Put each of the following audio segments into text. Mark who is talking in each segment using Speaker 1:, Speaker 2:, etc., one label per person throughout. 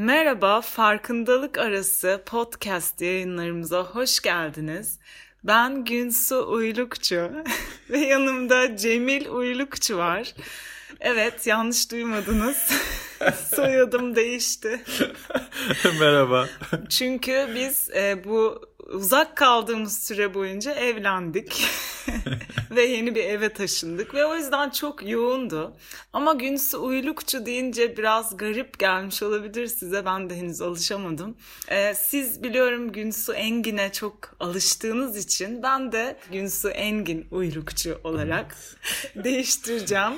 Speaker 1: Merhaba, Farkındalık Arası podcast yayınlarımıza hoş geldiniz. Ben Günsu Uylukçu ve yanımda Cemil Uylukçu var. Evet, yanlış duymadınız. Soyadım değişti.
Speaker 2: Merhaba.
Speaker 1: Çünkü biz e, bu uzak kaldığımız süre boyunca evlendik ve yeni bir eve taşındık ve o yüzden çok yoğundu. Ama Günsu Uylukçu deyince biraz garip gelmiş olabilir size. Ben de henüz alışamadım. Ee, siz biliyorum Günsu Engin'e çok alıştığınız için ben de Günsu Engin Uylukçu olarak değiştireceğim.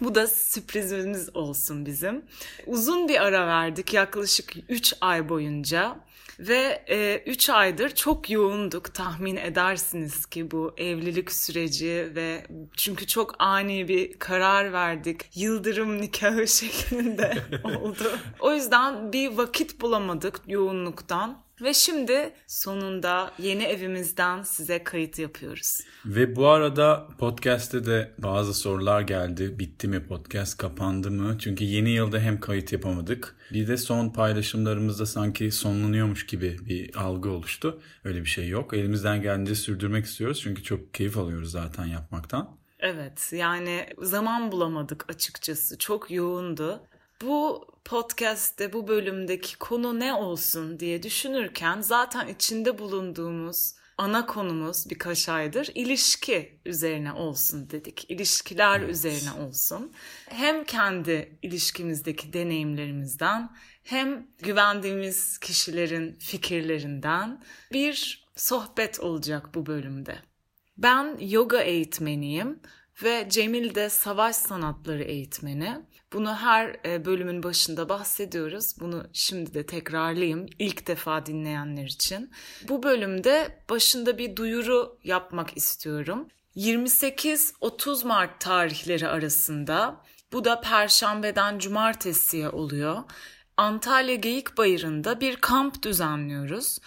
Speaker 1: Bu da sürprizimiz olsun bizim. Uzun bir ara verdik yaklaşık 3 ay boyunca. Ve 3 e, aydır çok yoğunduk tahmin edersiniz ki bu evlilik süreci ve çünkü çok ani bir karar verdik. Yıldırım nikahı şeklinde oldu. O yüzden bir vakit bulamadık yoğunluktan. Ve şimdi sonunda yeni evimizden size kayıt yapıyoruz.
Speaker 2: Ve bu arada podcast'te de bazı sorular geldi. Bitti mi podcast, kapandı mı? Çünkü yeni yılda hem kayıt yapamadık. Bir de son paylaşımlarımızda sanki sonlanıyormuş gibi bir algı oluştu. Öyle bir şey yok. Elimizden geldiğince sürdürmek istiyoruz. Çünkü çok keyif alıyoruz zaten yapmaktan.
Speaker 1: Evet yani zaman bulamadık açıkçası. Çok yoğundu. Bu podcast'te bu bölümdeki konu ne olsun diye düşünürken zaten içinde bulunduğumuz ana konumuz birkaç aydır ilişki üzerine olsun dedik. İlişkiler evet. üzerine olsun. Hem kendi ilişkimizdeki deneyimlerimizden hem güvendiğimiz kişilerin fikirlerinden bir sohbet olacak bu bölümde. Ben yoga eğitmeniyim ve Cemil de savaş sanatları eğitmeni. Bunu her e, bölümün başında bahsediyoruz. Bunu şimdi de tekrarlayayım ilk defa dinleyenler için. Bu bölümde başında bir duyuru yapmak istiyorum. 28-30 Mart tarihleri arasında bu da perşembeden cumartesiye oluyor. Antalya Geyik Bayırı'nda bir kamp düzenliyoruz.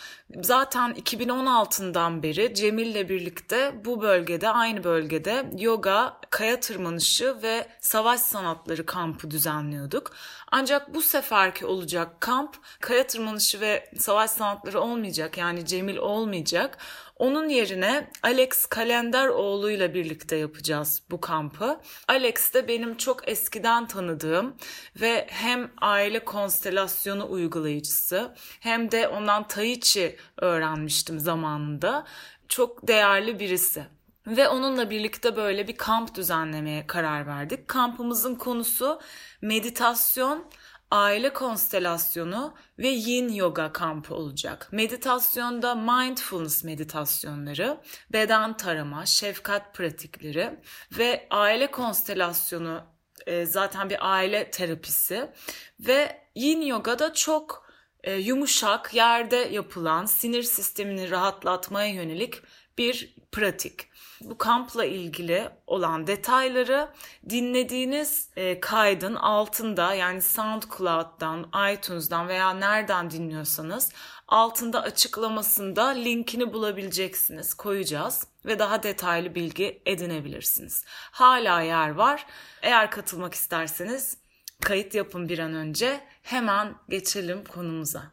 Speaker 1: Zaten 2016'dan beri Cemil'le birlikte bu bölgede, aynı bölgede yoga, kaya tırmanışı ve savaş sanatları kampı düzenliyorduk. Ancak bu seferki olacak kamp kaya tırmanışı ve savaş sanatları olmayacak yani Cemil olmayacak. Onun yerine Alex Kalenderoğlu ile birlikte yapacağız bu kampı. Alex de benim çok eskiden tanıdığım ve hem aile konstelasyonu uygulayıcısı hem de ondan Tai Chi öğrenmiştim zamanında. Çok değerli birisi. Ve onunla birlikte böyle bir kamp düzenlemeye karar verdik. Kampımızın konusu meditasyon, aile konstelasyonu ve yin yoga kampı olacak. Meditasyonda mindfulness meditasyonları, beden tarama, şefkat pratikleri ve aile konstelasyonu e, zaten bir aile terapisi ve yin yoga da çok e, yumuşak yerde yapılan sinir sistemini rahatlatmaya yönelik bir pratik bu kampla ilgili olan detayları dinlediğiniz e, kaydın altında yani SoundCloud'dan, iTunes'dan veya nereden dinliyorsanız altında açıklamasında linkini bulabileceksiniz. Koyacağız ve daha detaylı bilgi edinebilirsiniz. Hala yer var. Eğer katılmak isterseniz kayıt yapın bir an önce. Hemen geçelim konumuza.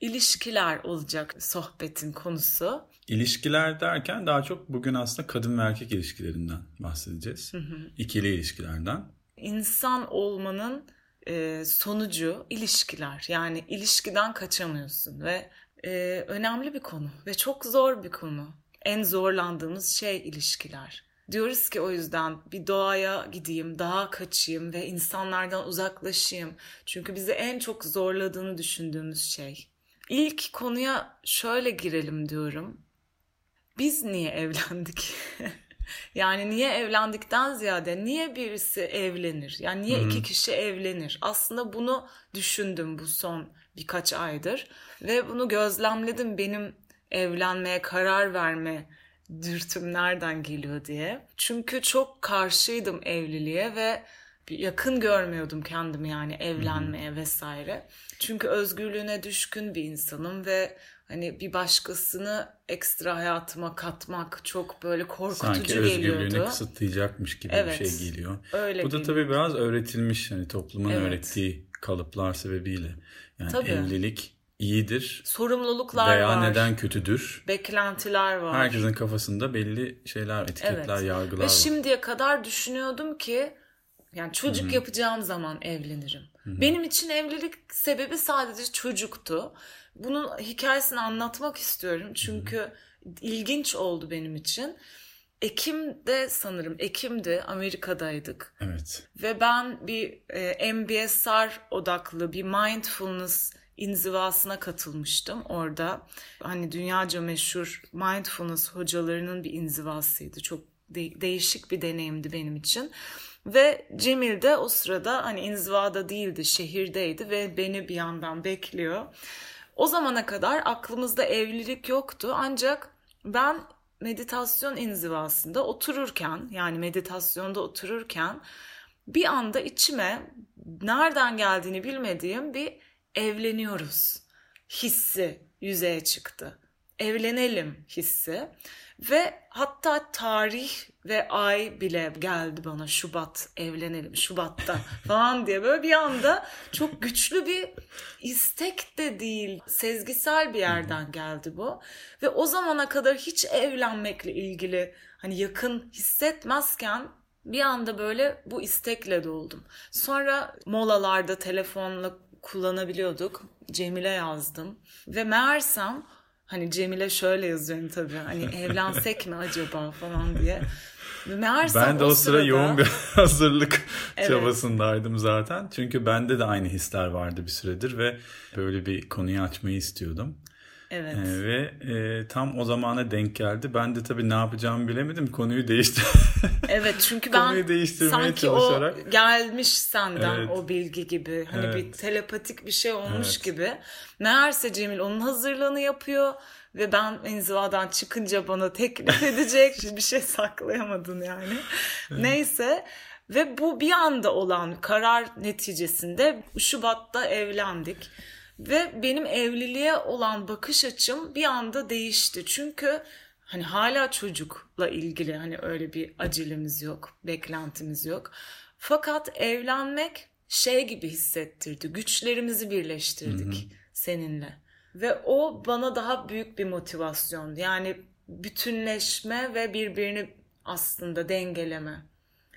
Speaker 1: İlişkiler olacak sohbetin konusu.
Speaker 2: İlişkiler derken daha çok bugün aslında kadın ve erkek ilişkilerinden bahsedeceğiz. Hı hı. İkili ilişkilerden.
Speaker 1: İnsan olmanın e, sonucu ilişkiler. Yani ilişkiden kaçamıyorsun ve e, önemli bir konu ve çok zor bir konu. En zorlandığımız şey ilişkiler. Diyoruz ki o yüzden bir doğaya gideyim, daha kaçayım ve insanlardan uzaklaşayım. Çünkü bizi en çok zorladığını düşündüğümüz şey. İlk konuya şöyle girelim diyorum biz niye evlendik? yani niye evlendikten ziyade niye birisi evlenir? Yani niye Hı-hı. iki kişi evlenir? Aslında bunu düşündüm bu son birkaç aydır ve bunu gözlemledim benim evlenmeye karar verme dürtüm nereden geliyor diye. Çünkü çok karşıydım evliliğe ve yakın görmüyordum kendimi yani evlenmeye Hı-hı. vesaire. Çünkü özgürlüğüne düşkün bir insanım ve hani bir başkasını ekstra hayatıma katmak çok böyle korkutucu Sanki geliyordu. Sanki özgürlüğünü
Speaker 2: kısıtlayacakmış gibi evet, bir şey geliyor. Öyle Bu da geliyor. tabii biraz öğretilmiş hani toplumun evet. öğrettiği kalıplar sebebiyle. Yani
Speaker 1: Tabii.
Speaker 2: evlilik iyidir
Speaker 1: Sorumluluklar
Speaker 2: veya
Speaker 1: var.
Speaker 2: neden kötüdür.
Speaker 1: Beklentiler var.
Speaker 2: Herkesin kafasında belli şeyler, etiketler,
Speaker 1: Evet.
Speaker 2: yargılar
Speaker 1: Ve
Speaker 2: var.
Speaker 1: şimdiye kadar düşünüyordum ki yani çocuk yapacağım zaman evlenirim. Benim için evlilik sebebi sadece çocuktu. Bunun hikayesini anlatmak istiyorum çünkü ilginç oldu benim için. Ekim'de sanırım Ekim'de Amerika'daydık.
Speaker 2: Evet.
Speaker 1: Ve ben bir e, MBSR odaklı bir mindfulness inzivasına katılmıştım orada. Hani dünyaca meşhur mindfulness hocalarının bir inzivasıydı. Çok de- değişik bir deneyimdi benim için. Ve Cemil de o sırada hani inzivada değildi, şehirdeydi ve beni bir yandan bekliyor. O zamana kadar aklımızda evlilik yoktu ancak ben meditasyon inzivasında otururken yani meditasyonda otururken bir anda içime nereden geldiğini bilmediğim bir evleniyoruz hissi yüzeye çıktı. Evlenelim hissi ve hatta tarih ve ay bile geldi bana Şubat evlenelim Şubat'ta falan diye böyle bir anda çok güçlü bir istek de değil sezgisel bir yerden geldi bu ve o zamana kadar hiç evlenmekle ilgili hani yakın hissetmezken bir anda böyle bu istekle doldum. Sonra molalarda telefonla kullanabiliyorduk. Cemile yazdım ve meğersem hani Cemile şöyle yazıyorum tabii hani evlensek mi acaba falan diye. Meğersem
Speaker 2: Ben de o, sıra
Speaker 1: sırada-
Speaker 2: yoğun bir hazırlık
Speaker 1: Evet.
Speaker 2: çabasındaydım zaten. Çünkü bende de aynı hisler vardı bir süredir ve böyle bir konuyu açmayı istiyordum.
Speaker 1: Evet.
Speaker 2: Ee, ve e, tam o zamana denk geldi. Ben de tabii ne yapacağımı bilemedim. Konuyu değiştir.
Speaker 1: Evet çünkü
Speaker 2: Konuyu
Speaker 1: ben
Speaker 2: değiştirmeye
Speaker 1: sanki
Speaker 2: çalışarak.
Speaker 1: o gelmiş senden
Speaker 2: Evet.
Speaker 1: o bilgi gibi. Hani bir
Speaker 2: Evet.
Speaker 1: telepatik bir şey olmuş
Speaker 2: Evet.
Speaker 1: gibi. Meğerse Cemil onun hazırlığını yapıyor ve ben inzivadan çıkınca bana teklif edecek bir şey saklayamadın yani. Neyse ve bu bir anda olan karar neticesinde Şubat'ta evlendik. Ve benim evliliğe olan bakış açım bir anda değişti. Çünkü hani hala çocukla ilgili hani öyle bir acelemiz yok, beklentimiz yok. Fakat evlenmek şey gibi hissettirdi. Güçlerimizi birleştirdik seninle. Ve o bana daha büyük bir motivasyon. Yani bütünleşme ve birbirini aslında dengeleme.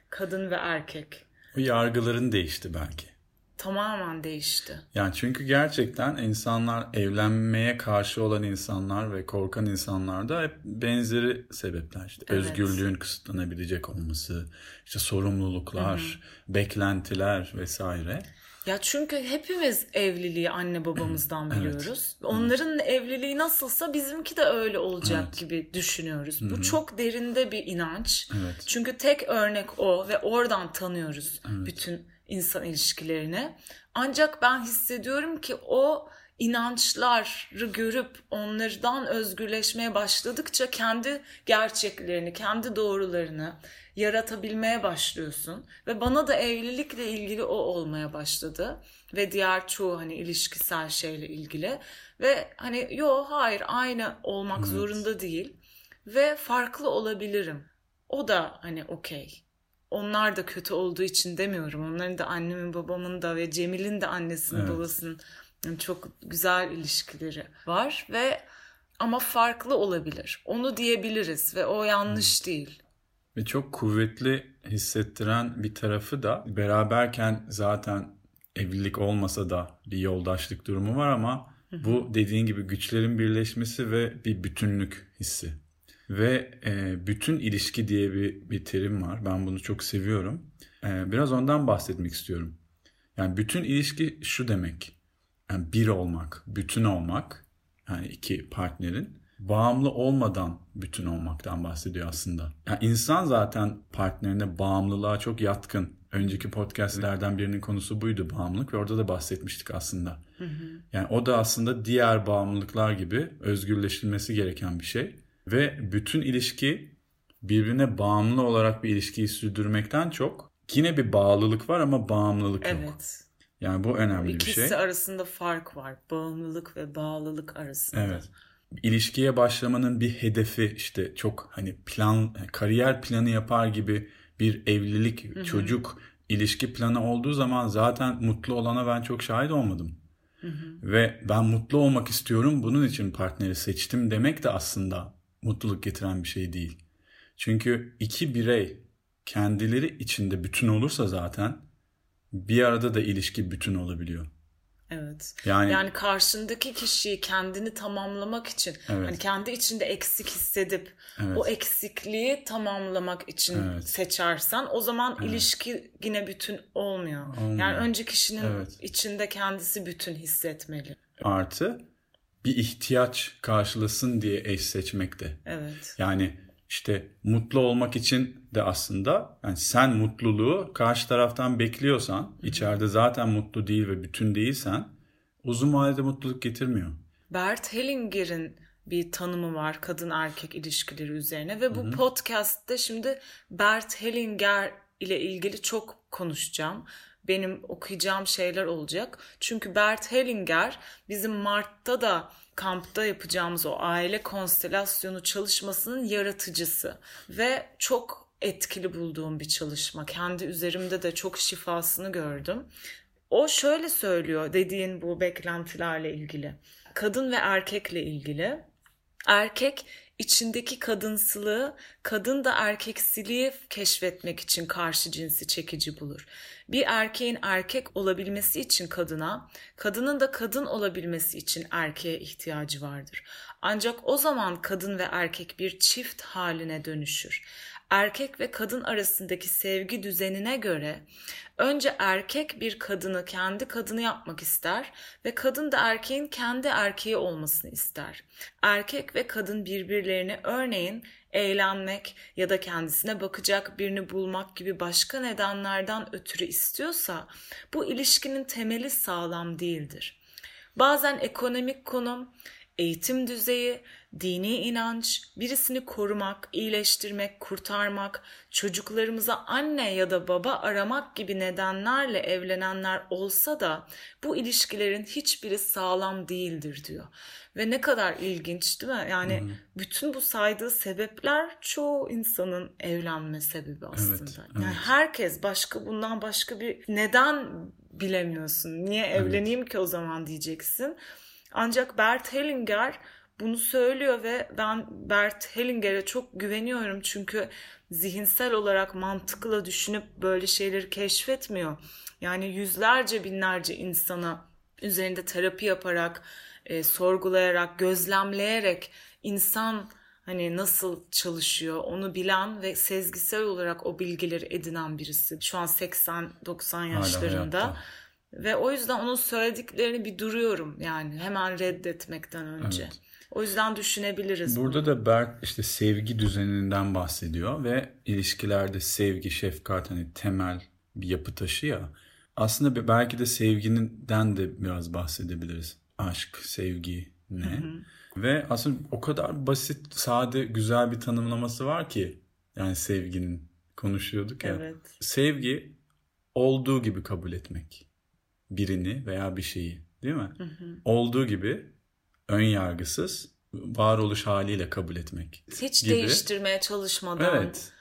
Speaker 1: Kadın ve erkek.
Speaker 2: O yargıların değişti belki.
Speaker 1: Tamamen değişti.
Speaker 2: Yani çünkü gerçekten insanlar evlenmeye karşı olan insanlar ve korkan insanlar da hep benzeri sebepler. İşte
Speaker 1: Evet.
Speaker 2: özgürlüğün kısıtlanabilecek olması, işte sorumluluklar, beklentiler vesaire.
Speaker 1: Ya çünkü hepimiz evliliği anne babamızdan biliyoruz. Onların evliliği nasılsa bizimki de öyle olacak
Speaker 2: Evet.
Speaker 1: gibi düşünüyoruz. Bu çok derinde bir inanç.
Speaker 2: Evet.
Speaker 1: Çünkü tek örnek o ve oradan tanıyoruz bütün insan ilişkilerini. Ancak ben hissediyorum ki o inançları görüp onlardan özgürleşmeye başladıkça kendi gerçeklerini, kendi doğrularını yaratabilmeye başlıyorsun ve bana da evlilikle ilgili o olmaya başladı ve diğer çoğu hani ilişkisel şeyle ilgili ve hani yo hayır aynı olmak zorunda değil ve farklı olabilirim. O da hani okey. Onlar da kötü olduğu için demiyorum. Onların da annemin babamın da ve Cemil'in de annesinin
Speaker 2: Evet.
Speaker 1: babasının yani çok güzel ilişkileri var ve ama farklı olabilir. Onu diyebiliriz ve o yanlış değil.
Speaker 2: Ve çok kuvvetli hissettiren bir tarafı da beraberken zaten evlilik olmasa da bir yoldaşlık durumu var ama bu dediğin gibi güçlerin birleşmesi ve bir bütünlük hissi. Ve e, bütün ilişki diye bir, bir terim var. Ben bunu çok seviyorum. E, biraz ondan bahsetmek istiyorum. Yani bütün ilişki şu demek. Yani bir olmak, bütün olmak. Yani iki partnerin bağımlı olmadan bütün olmaktan bahsediyor aslında. Yani insan zaten partnerine bağımlılığa çok yatkın. Önceki podcastlerden birinin konusu buydu bağımlılık ve orada da bahsetmiştik aslında. Yani o da aslında diğer bağımlılıklar gibi özgürleştirilmesi gereken bir şey. Ve bütün ilişki birbirine bağımlı olarak bir ilişkiyi sürdürmekten çok yine bir bağlılık var ama bağımlılık yok.
Speaker 1: Evet.
Speaker 2: Yani bu önemli bir
Speaker 1: İkisi
Speaker 2: şey.
Speaker 1: arasında fark var. Bağımlılık ve bağlılık arasında.
Speaker 2: Evet. İlişkiye başlamanın bir hedefi işte çok hani plan kariyer planı yapar gibi bir evlilik, çocuk ilişki planı olduğu zaman zaten mutlu olana ben çok şahit olmadım. Ve ben mutlu olmak istiyorum bunun için partneri seçtim demek de aslında mutluluk getiren bir şey değil. Çünkü iki birey kendileri içinde bütün olursa zaten bir arada da ilişki bütün olabiliyor.
Speaker 1: Evet.
Speaker 2: Yani,
Speaker 1: Yani karşındaki kişiyi kendini tamamlamak için
Speaker 2: Evet.
Speaker 1: hani kendi içinde eksik hissedip
Speaker 2: Evet.
Speaker 1: o eksikliği tamamlamak için
Speaker 2: Evet.
Speaker 1: seçersen o zaman ilişki yine bütün olmuyor.
Speaker 2: Olmuyor.
Speaker 1: Yani önce kişinin
Speaker 2: Evet.
Speaker 1: içinde kendisi bütün hissetmeli.
Speaker 2: artı bir ihtiyaç karşılasın diye eş seçmek de.
Speaker 1: Evet.
Speaker 2: Yani işte mutlu olmak için de aslında yani sen mutluluğu karşı taraftan bekliyorsan, içeride zaten mutlu değil ve bütün değilsen uzun vadede mutluluk getirmiyor.
Speaker 1: Bert Hellinger'in bir tanımı var kadın erkek ilişkileri üzerine ve bu podcast'te şimdi Bert Hellinger ile ilgili çok konuşacağım. Benim okuyacağım şeyler olacak. Çünkü Bert Hellinger bizim Mart'ta da kampta yapacağımız o aile konstelasyonu çalışmasının yaratıcısı ve çok etkili bulduğum bir çalışma. Kendi üzerimde de çok şifasını gördüm. O şöyle söylüyor dediğin bu beklentilerle ilgili. Kadın ve erkekle ilgili. Erkek içindeki kadınsılığı, kadın da erkeksiliği keşfetmek için karşı cinsi çekici bulur. Bir erkeğin erkek olabilmesi için kadına, kadının da kadın olabilmesi için erkeğe ihtiyacı vardır. Ancak o zaman kadın ve erkek bir çift haline dönüşür. Erkek ve kadın arasındaki sevgi düzenine göre önce erkek bir kadını kendi kadını yapmak ister ve kadın da erkeğin kendi erkeği olmasını ister. Erkek ve kadın birbirlerini örneğin eğlenmek ya da kendisine bakacak birini bulmak gibi başka nedenlerden ötürü istiyorsa bu ilişkinin temeli sağlam değildir. Bazen ekonomik konum, eğitim düzeyi, dini inanç, birisini korumak, iyileştirmek, kurtarmak, çocuklarımıza anne ya da baba aramak gibi nedenlerle evlenenler olsa da bu ilişkilerin hiçbiri sağlam değildir diyor. Ve ne kadar ilginç değil mi? Yani bütün bu saydığı sebepler çoğu insanın evlenme sebebi aslında. Yani
Speaker 2: evet.
Speaker 1: herkes başka bundan başka bir neden bilemiyorsun. Niye evleneyim ki o zaman diyeceksin. Ancak Bert Hellinger bunu söylüyor ve ben Bert Hellinger'e çok güveniyorum çünkü zihinsel olarak mantıkla düşünüp böyle şeyleri keşfetmiyor. Yani yüzlerce binlerce insana üzerinde terapi yaparak, e, sorgulayarak, gözlemleyerek insan hani nasıl çalışıyor onu bilen ve sezgisel olarak o bilgileri edinen birisi. Şu an 80-90 yaşlarında.
Speaker 2: hayatta.
Speaker 1: Ve o yüzden onun söylediklerini bir duruyorum yani hemen reddetmekten önce.
Speaker 2: Evet.
Speaker 1: O yüzden düşünebiliriz.
Speaker 2: Burada da Bert işte sevgi düzeninden bahsediyor ve ilişkilerde sevgi, şefkat hani temel bir yapı taşı ya. Aslında belki de sevgiden de biraz bahsedebiliriz. Aşk, sevgi ne? Ve aslında o kadar basit, sade, güzel bir tanımlaması var ki yani sevginin konuşuyorduk ya.
Speaker 1: Evet.
Speaker 2: Sevgi olduğu gibi kabul etmek. Birini veya bir şeyi, değil mi? Olduğu gibi ön yargısız varoluş haliyle kabul etmek.
Speaker 1: Hiç
Speaker 2: gibi.
Speaker 1: değiştirmeye çalışmadan,
Speaker 2: Evet.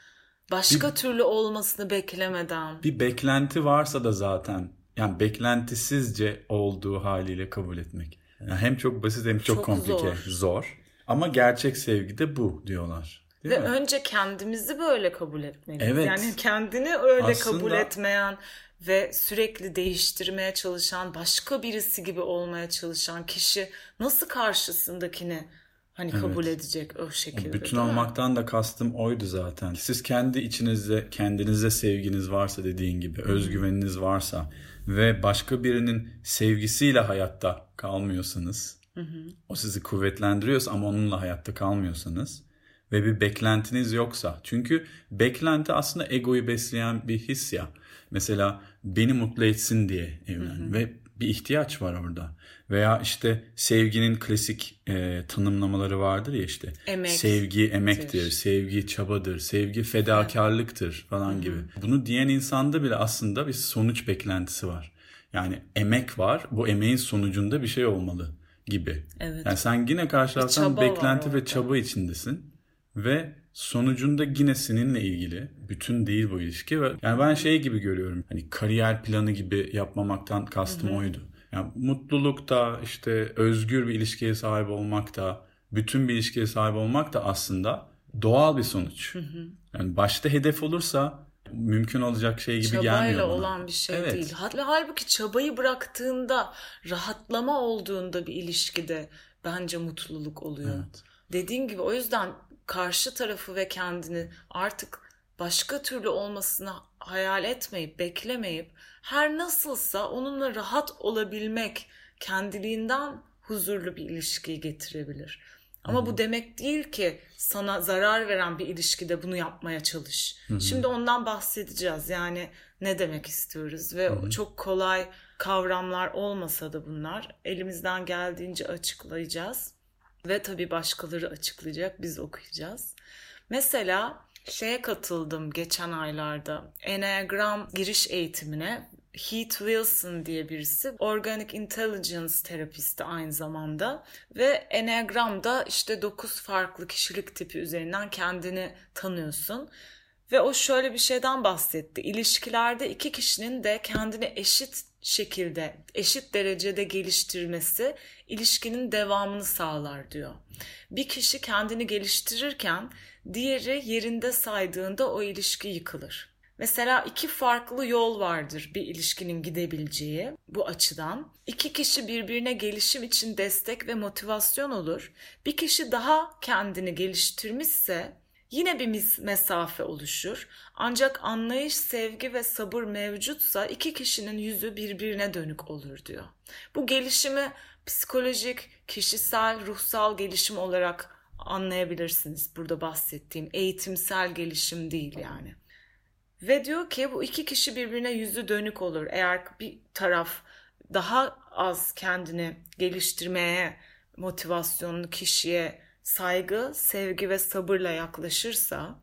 Speaker 1: başka türlü olmasını beklemeden.
Speaker 2: Bir beklenti varsa da zaten yani beklentisizce olduğu haliyle kabul etmek. Yani hem çok basit hem çok,
Speaker 1: Çok
Speaker 2: komplike,
Speaker 1: zor.
Speaker 2: zor. Ama gerçek sevgi de bu diyorlar. Değil
Speaker 1: Ve
Speaker 2: mi?
Speaker 1: önce kendimizi böyle kabul etmeliyiz.
Speaker 2: Evet.
Speaker 1: Yani kendini öyle
Speaker 2: Aslında-
Speaker 1: kabul etmeyen ve sürekli değiştirmeye çalışan, başka birisi gibi olmaya çalışan kişi nasıl karşısındakini hani kabul edecek o şekilde.
Speaker 2: Bütün olmaktan da kastım oydu zaten. Siz kendi içinizde, kendinize sevginiz varsa dediğin gibi, özgüveniniz varsa ve başka birinin sevgisiyle hayatta kalmıyorsanız, o sizi kuvvetlendiriyorsa ama onunla hayatta kalmıyorsanız ve bir beklentiniz yoksa. Çünkü beklenti aslında egoyu besleyen bir his ya. Mesela beni mutlu etsin diye evlen ve bir ihtiyaç var orada. Veya işte sevginin klasik e, tanımlamaları vardır ya işte.
Speaker 1: Emek.
Speaker 2: Sevgi emektir, sevgi çabadır, sevgi fedakarlıktır falan gibi. Bunu diyen insanda bile aslında bir sonuç beklentisi var. Yani emek var, bu emeğin sonucunda bir şey olmalı gibi.
Speaker 1: Evet.
Speaker 2: Yani sen yine karşı taraftan
Speaker 1: çaba var
Speaker 2: beklenti ve çaba içindesin ve sonucunda yine seninle ilgili bütün değil bu ilişki ve yani ben şey gibi görüyorum hani kariyer planı gibi yapmamaktan kastım oydu. Yani mutluluk da işte özgür bir ilişkiye sahip olmak da bütün bir ilişkiye sahip olmak da aslında doğal bir sonuç. Yani başta hedef olursa mümkün olacak şey gibi
Speaker 1: Çabayla
Speaker 2: gelmiyor bana.
Speaker 1: olan bir şey
Speaker 2: Evet.
Speaker 1: değil. Halbuki çabayı bıraktığında, rahatlama olduğunda bir ilişkide bence mutluluk oluyor.
Speaker 2: Evet.
Speaker 1: Dediğin gibi o yüzden karşı tarafı ve kendini artık başka türlü olmasını hayal etmeyip, beklemeyip her nasılsa onunla rahat olabilmek kendiliğinden huzurlu bir ilişkiyi getirebilir. Ama bu demek değil ki sana zarar veren bir ilişkide bunu yapmaya çalış. Şimdi ondan bahsedeceğiz. Yani ne demek istiyoruz ve çok kolay kavramlar olmasa da bunlar elimizden geldiğince açıklayacağız. Ve tabii başkaları açıklayacak, biz okuyacağız. Mesela şeye katıldım geçen aylarda. Enneagram giriş eğitimine Heath Wilson diye birisi Organic Intelligence terapisti aynı zamanda ve Enneagram'da işte 9 farklı kişilik tipi üzerinden kendini tanıyorsun. Ve o şöyle bir şeyden bahsetti. İlişkilerde iki kişinin de kendini eşit şekilde, eşit derecede geliştirmesi ilişkinin devamını sağlar diyor. Bir kişi kendini geliştirirken diğeri yerinde saydığında o ilişki yıkılır. Mesela iki farklı yol vardır bir ilişkinin gidebileceği bu açıdan. İki kişi birbirine gelişim için destek ve motivasyon olur. Bir kişi daha kendini geliştirmişse yine bir mesafe oluşur. Ancak anlayış, sevgi ve sabır mevcutsa iki kişinin yüzü birbirine dönük olur diyor. Bu gelişimi psikolojik, kişisel, ruhsal gelişim olarak anlayabilirsiniz burada bahsettiğim eğitimsel gelişim değil yani. Ve diyor ki bu iki kişi birbirine yüzü dönük olur. Eğer bir taraf daha az kendini geliştirmeye, motivasyonlu kişiye saygı, sevgi ve sabırla yaklaşırsa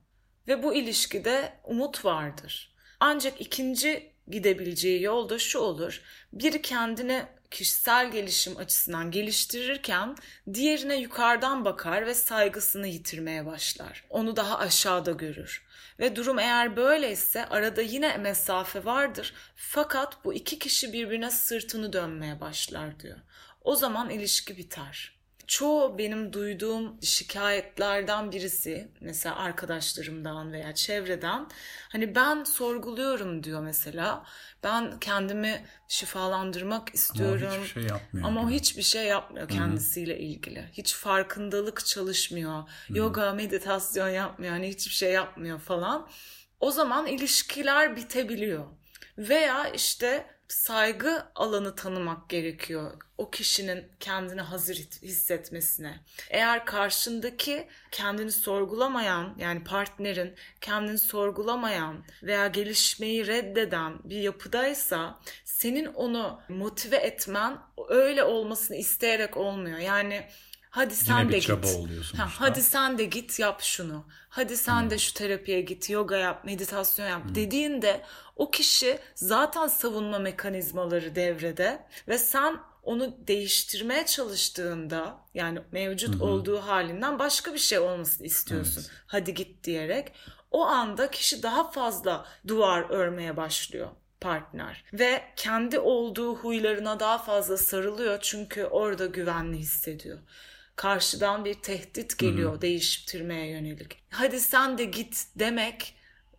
Speaker 1: ve bu ilişkide umut vardır. Ancak ikinci gidebileceği yol da şu olur. Biri kendini kişisel gelişim açısından geliştirirken diğerine yukarıdan bakar ve saygısını yitirmeye başlar. Onu daha aşağıda görür. Ve durum eğer böyleyse arada yine mesafe vardır fakat bu iki kişi birbirine sırtını dönmeye başlar diyor. O zaman ilişki biter. Çoğu benim duyduğum şikayetlerden birisi mesela arkadaşlarımdan veya çevreden hani ben sorguluyorum diyor mesela. Ben kendimi şifalandırmak istiyorum.
Speaker 2: Ama şey yapmıyor.
Speaker 1: Ama o hiçbir şey yapmıyor kendisiyle ilgili. Hiç farkındalık çalışmıyor. Yoga, meditasyon yapmıyor. Hani hiçbir şey yapmıyor falan. O zaman ilişkiler bitebiliyor. Veya işte saygı alanı tanımak gerekiyor. O kişinin kendini hazır hissetmesine. Eğer karşındaki kendini sorgulamayan yani partnerin kendini sorgulamayan veya gelişmeyi reddeden bir yapıdaysa senin onu motive etmen öyle olmasını isteyerek olmuyor. Yani hadi sen
Speaker 2: Yine bir
Speaker 1: de
Speaker 2: çaba
Speaker 1: git.
Speaker 2: oluyor
Speaker 1: Ha,
Speaker 2: sonuçta.
Speaker 1: hadi sen de git yap şunu. Hadi sen de şu terapiye git, yoga yap, meditasyon yap dediğinde o kişi zaten savunma mekanizmaları devrede ve sen onu değiştirmeye çalıştığında yani mevcut olduğu halinden başka bir şey olmasını istiyorsun. Hadi git diyerek o anda kişi daha fazla duvar örmeye başlıyor partner ve kendi olduğu huylarına daha fazla sarılıyor çünkü orada güvenli hissediyor. Karşıdan bir tehdit geliyor değiştirmeye yönelik. Hadi sen de git demek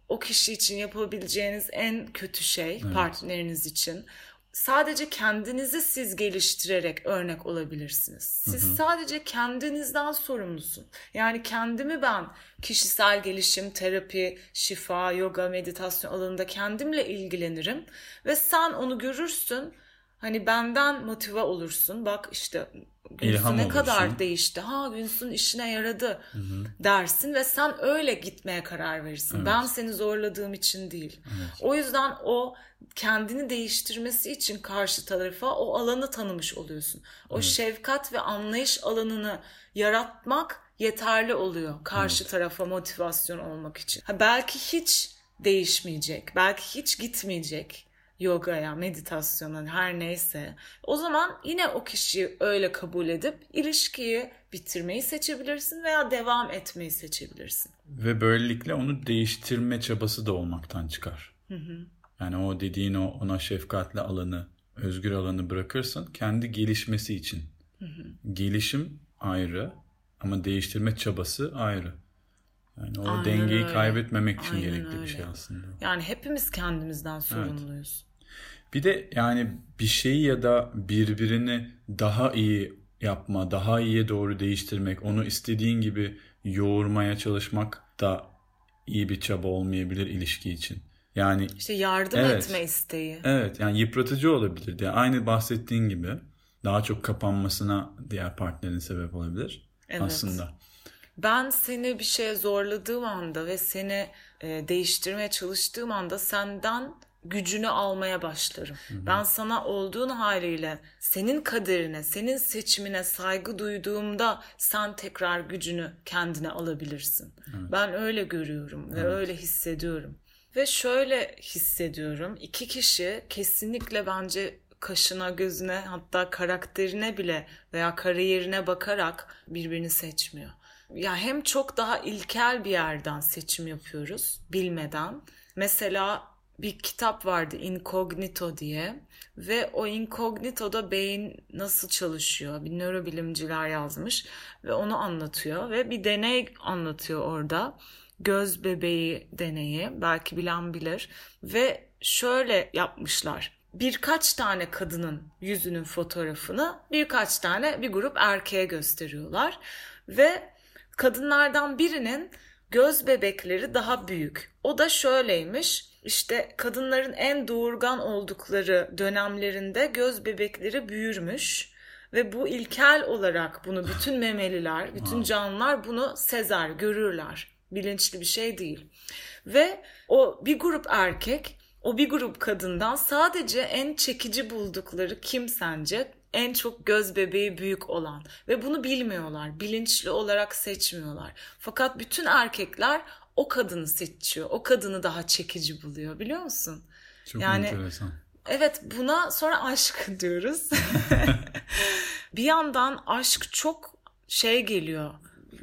Speaker 1: o kişi için yapabileceğiniz en kötü şey partneriniz için. Sadece kendinizi siz geliştirerek örnek olabilirsiniz. Siz sadece kendinizden sorumlusun. Yani kendimi ben kişisel gelişim, terapi, şifa, yoga, meditasyon alanında kendimle ilgilenirim ve sen onu görürsün. Hani benden motive olursun. Bak işte Günsu
Speaker 2: İlham
Speaker 1: ne
Speaker 2: olursun.
Speaker 1: kadar değişti. Ha Günsu'nun işine yaradı dersin ve sen öyle gitmeye karar verirsin. Ben seni zorladığım için değil. O yüzden o kendini değiştirmesi için karşı tarafa o alanı tanımış oluyorsun. O şefkat ve anlayış alanını yaratmak yeterli oluyor karşı tarafa motivasyon olmak için. Ha, belki hiç değişmeyecek, belki hiç gitmeyecek yogaya, meditasyona her neyse. O zaman yine o kişiyi öyle kabul edip ilişkiyi bitirmeyi seçebilirsin veya devam etmeyi seçebilirsin.
Speaker 2: Ve böylelikle onu değiştirme çabası da olmaktan çıkar. Yani o dediğin o ona şefkatli alanı özgür alanı bırakırsın kendi gelişmesi için. Gelişim ayrı ama değiştirme çabası ayrı. Yani o
Speaker 1: Aynen
Speaker 2: dengeyi
Speaker 1: öyle.
Speaker 2: kaybetmemek için
Speaker 1: Aynen
Speaker 2: gerekli
Speaker 1: öyle.
Speaker 2: bir şey aslında.
Speaker 1: Yani hepimiz kendimizden sorumluyuz.
Speaker 2: Bir de yani bir şeyi ya da birbirini daha iyi yapma, daha iyiye doğru değiştirmek, onu istediğin gibi yoğurmaya çalışmak da iyi bir çaba olmayabilir ilişki için. Yani
Speaker 1: İşte yardım
Speaker 2: Evet.
Speaker 1: etme isteği.
Speaker 2: evet yani yıpratıcı olabilir. Yani aynı bahsettiğin gibi daha çok kapanmasına diğer partnerin sebep olabilir
Speaker 1: Evet.
Speaker 2: aslında.
Speaker 1: Ben seni bir şeye zorladığım anda ve seni e, değiştirmeye çalıştığım anda senden gücünü almaya başlarım. Ben sana olduğun haliyle senin kaderine, senin seçimine saygı duyduğumda sen tekrar gücünü kendine alabilirsin. Ben öyle görüyorum ve öyle hissediyorum. Ve şöyle hissediyorum. iki kişi kesinlikle bence kaşına, gözüne hatta karakterine bile veya kariyerine bakarak birbirini seçmiyor. Ya hem çok daha ilkel bir yerden seçim yapıyoruz bilmeden. Mesela bir kitap vardı Incognito diye ve o Incognito'da beyin nasıl çalışıyor? Bir nörobilimciler yazmış ve onu anlatıyor ve bir deney anlatıyor orada. Göz bebeği deneyi belki bilen bilir. Ve şöyle yapmışlar. Birkaç tane kadının yüzünün fotoğrafını birkaç tane bir grup erkeğe gösteriyorlar ve kadınlardan birinin göz bebekleri daha büyük. O da şöyleymiş. İşte kadınların en doğurgan oldukları dönemlerinde göz bebekleri büyürmüş ve bu ilkel olarak bunu bütün memeliler, bütün canlılar bunu sezer, görürler. Bilinçli bir şey değil. Ve o bir grup erkek o bir grup kadından sadece en çekici buldukları kim sence? En çok göz bebeği büyük olan ve bunu bilmiyorlar. Bilinçli olarak seçmiyorlar. Fakat bütün erkekler o kadını seçiyor. O kadını daha çekici buluyor biliyor musun?
Speaker 2: Çok
Speaker 1: Yani-
Speaker 2: enteresan.
Speaker 1: Evet buna sonra aşk diyoruz. bir yandan aşk çok şey geliyor.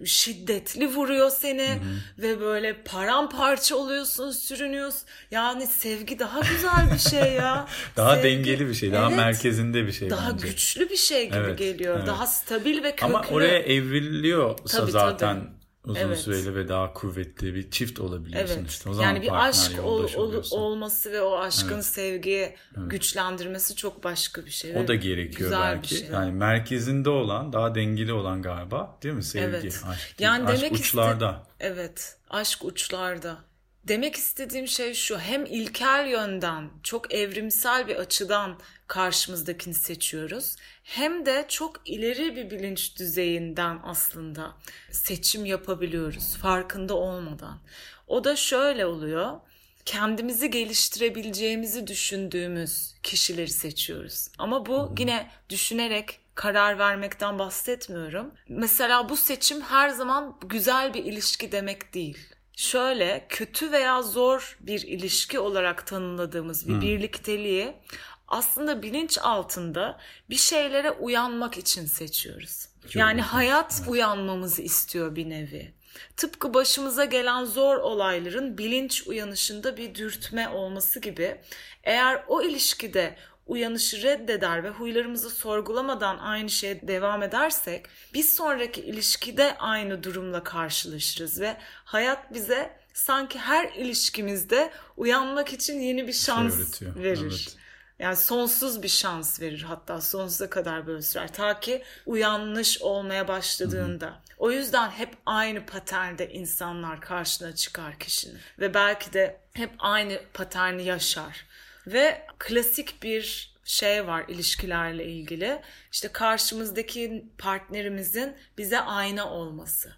Speaker 1: Şiddetli vuruyor seni ve böyle paramparça oluyorsun, sürünüyorsun. Yani sevgi daha güzel bir şey ya.
Speaker 2: Daha
Speaker 1: Sevgi-
Speaker 2: dengeli bir şey, daha
Speaker 1: Evet,
Speaker 2: merkezinde bir şey
Speaker 1: Daha
Speaker 2: bence.
Speaker 1: güçlü bir şey gibi
Speaker 2: Evet,
Speaker 1: geliyor.
Speaker 2: evet.
Speaker 1: Daha stabil ve köklü.
Speaker 2: Ama oraya evriliyorsa
Speaker 1: Tabii,
Speaker 2: zaten
Speaker 1: tabii.
Speaker 2: Uzun
Speaker 1: Evet.
Speaker 2: süreli ve daha kuvvetli bir çift olabiliyorsun
Speaker 1: Evet.
Speaker 2: işte. O zaman
Speaker 1: yani bir aşk ol- ol- olması ve o aşkın sevgiyi güçlendirmesi çok başka bir şey.
Speaker 2: O da gerekiyor
Speaker 1: güzel
Speaker 2: belki.
Speaker 1: şey.
Speaker 2: Yani merkezinde olan, daha dengeli olan galiba, değil mi? Sevgi,
Speaker 1: Evet.
Speaker 2: aşk.
Speaker 1: Yani
Speaker 2: aşk
Speaker 1: demek iste-
Speaker 2: uçlarda.
Speaker 1: Evet, aşk uçlarda. Demek istediğim şey şu, hem ilkel yönden, çok evrimsel bir açıdan karşımızdakini seçiyoruz. Hem de çok ileri bir bilinç düzeyinden aslında seçim yapabiliyoruz farkında olmadan. O da şöyle oluyor. Kendimizi geliştirebileceğimizi düşündüğümüz kişileri seçiyoruz. Ama bu yine düşünerek karar vermekten bahsetmiyorum. Mesela bu seçim her zaman güzel bir ilişki demek değil. Şöyle kötü veya zor bir ilişki olarak tanımladığımız bir birlikteliği aslında bilinç altında bir şeylere uyanmak için seçiyoruz. yani
Speaker 2: ilginç,
Speaker 1: hayat uyanmamızı istiyor bir nevi. Tıpkı başımıza gelen zor olayların bilinç uyanışında bir dürtme olması gibi eğer o ilişkide uyanışı reddeder ve huylarımızı sorgulamadan aynı şeye devam edersek bir sonraki ilişkide aynı durumla karşılaşırız ve hayat bize sanki her ilişkimizde uyanmak için yeni bir şans
Speaker 2: öğretiyor,
Speaker 1: verir.
Speaker 2: evet.
Speaker 1: Yani sonsuz bir şans verir hatta sonsuza kadar böyle sürer. Ta ki uyanmış olmaya başladığında. O yüzden hep aynı paternde insanlar karşına çıkar kişinin. Ve belki de hep aynı paterni yaşar. Ve klasik bir şey var ilişkilerle ilgili. İşte karşımızdaki partnerimizin bize ayna olması.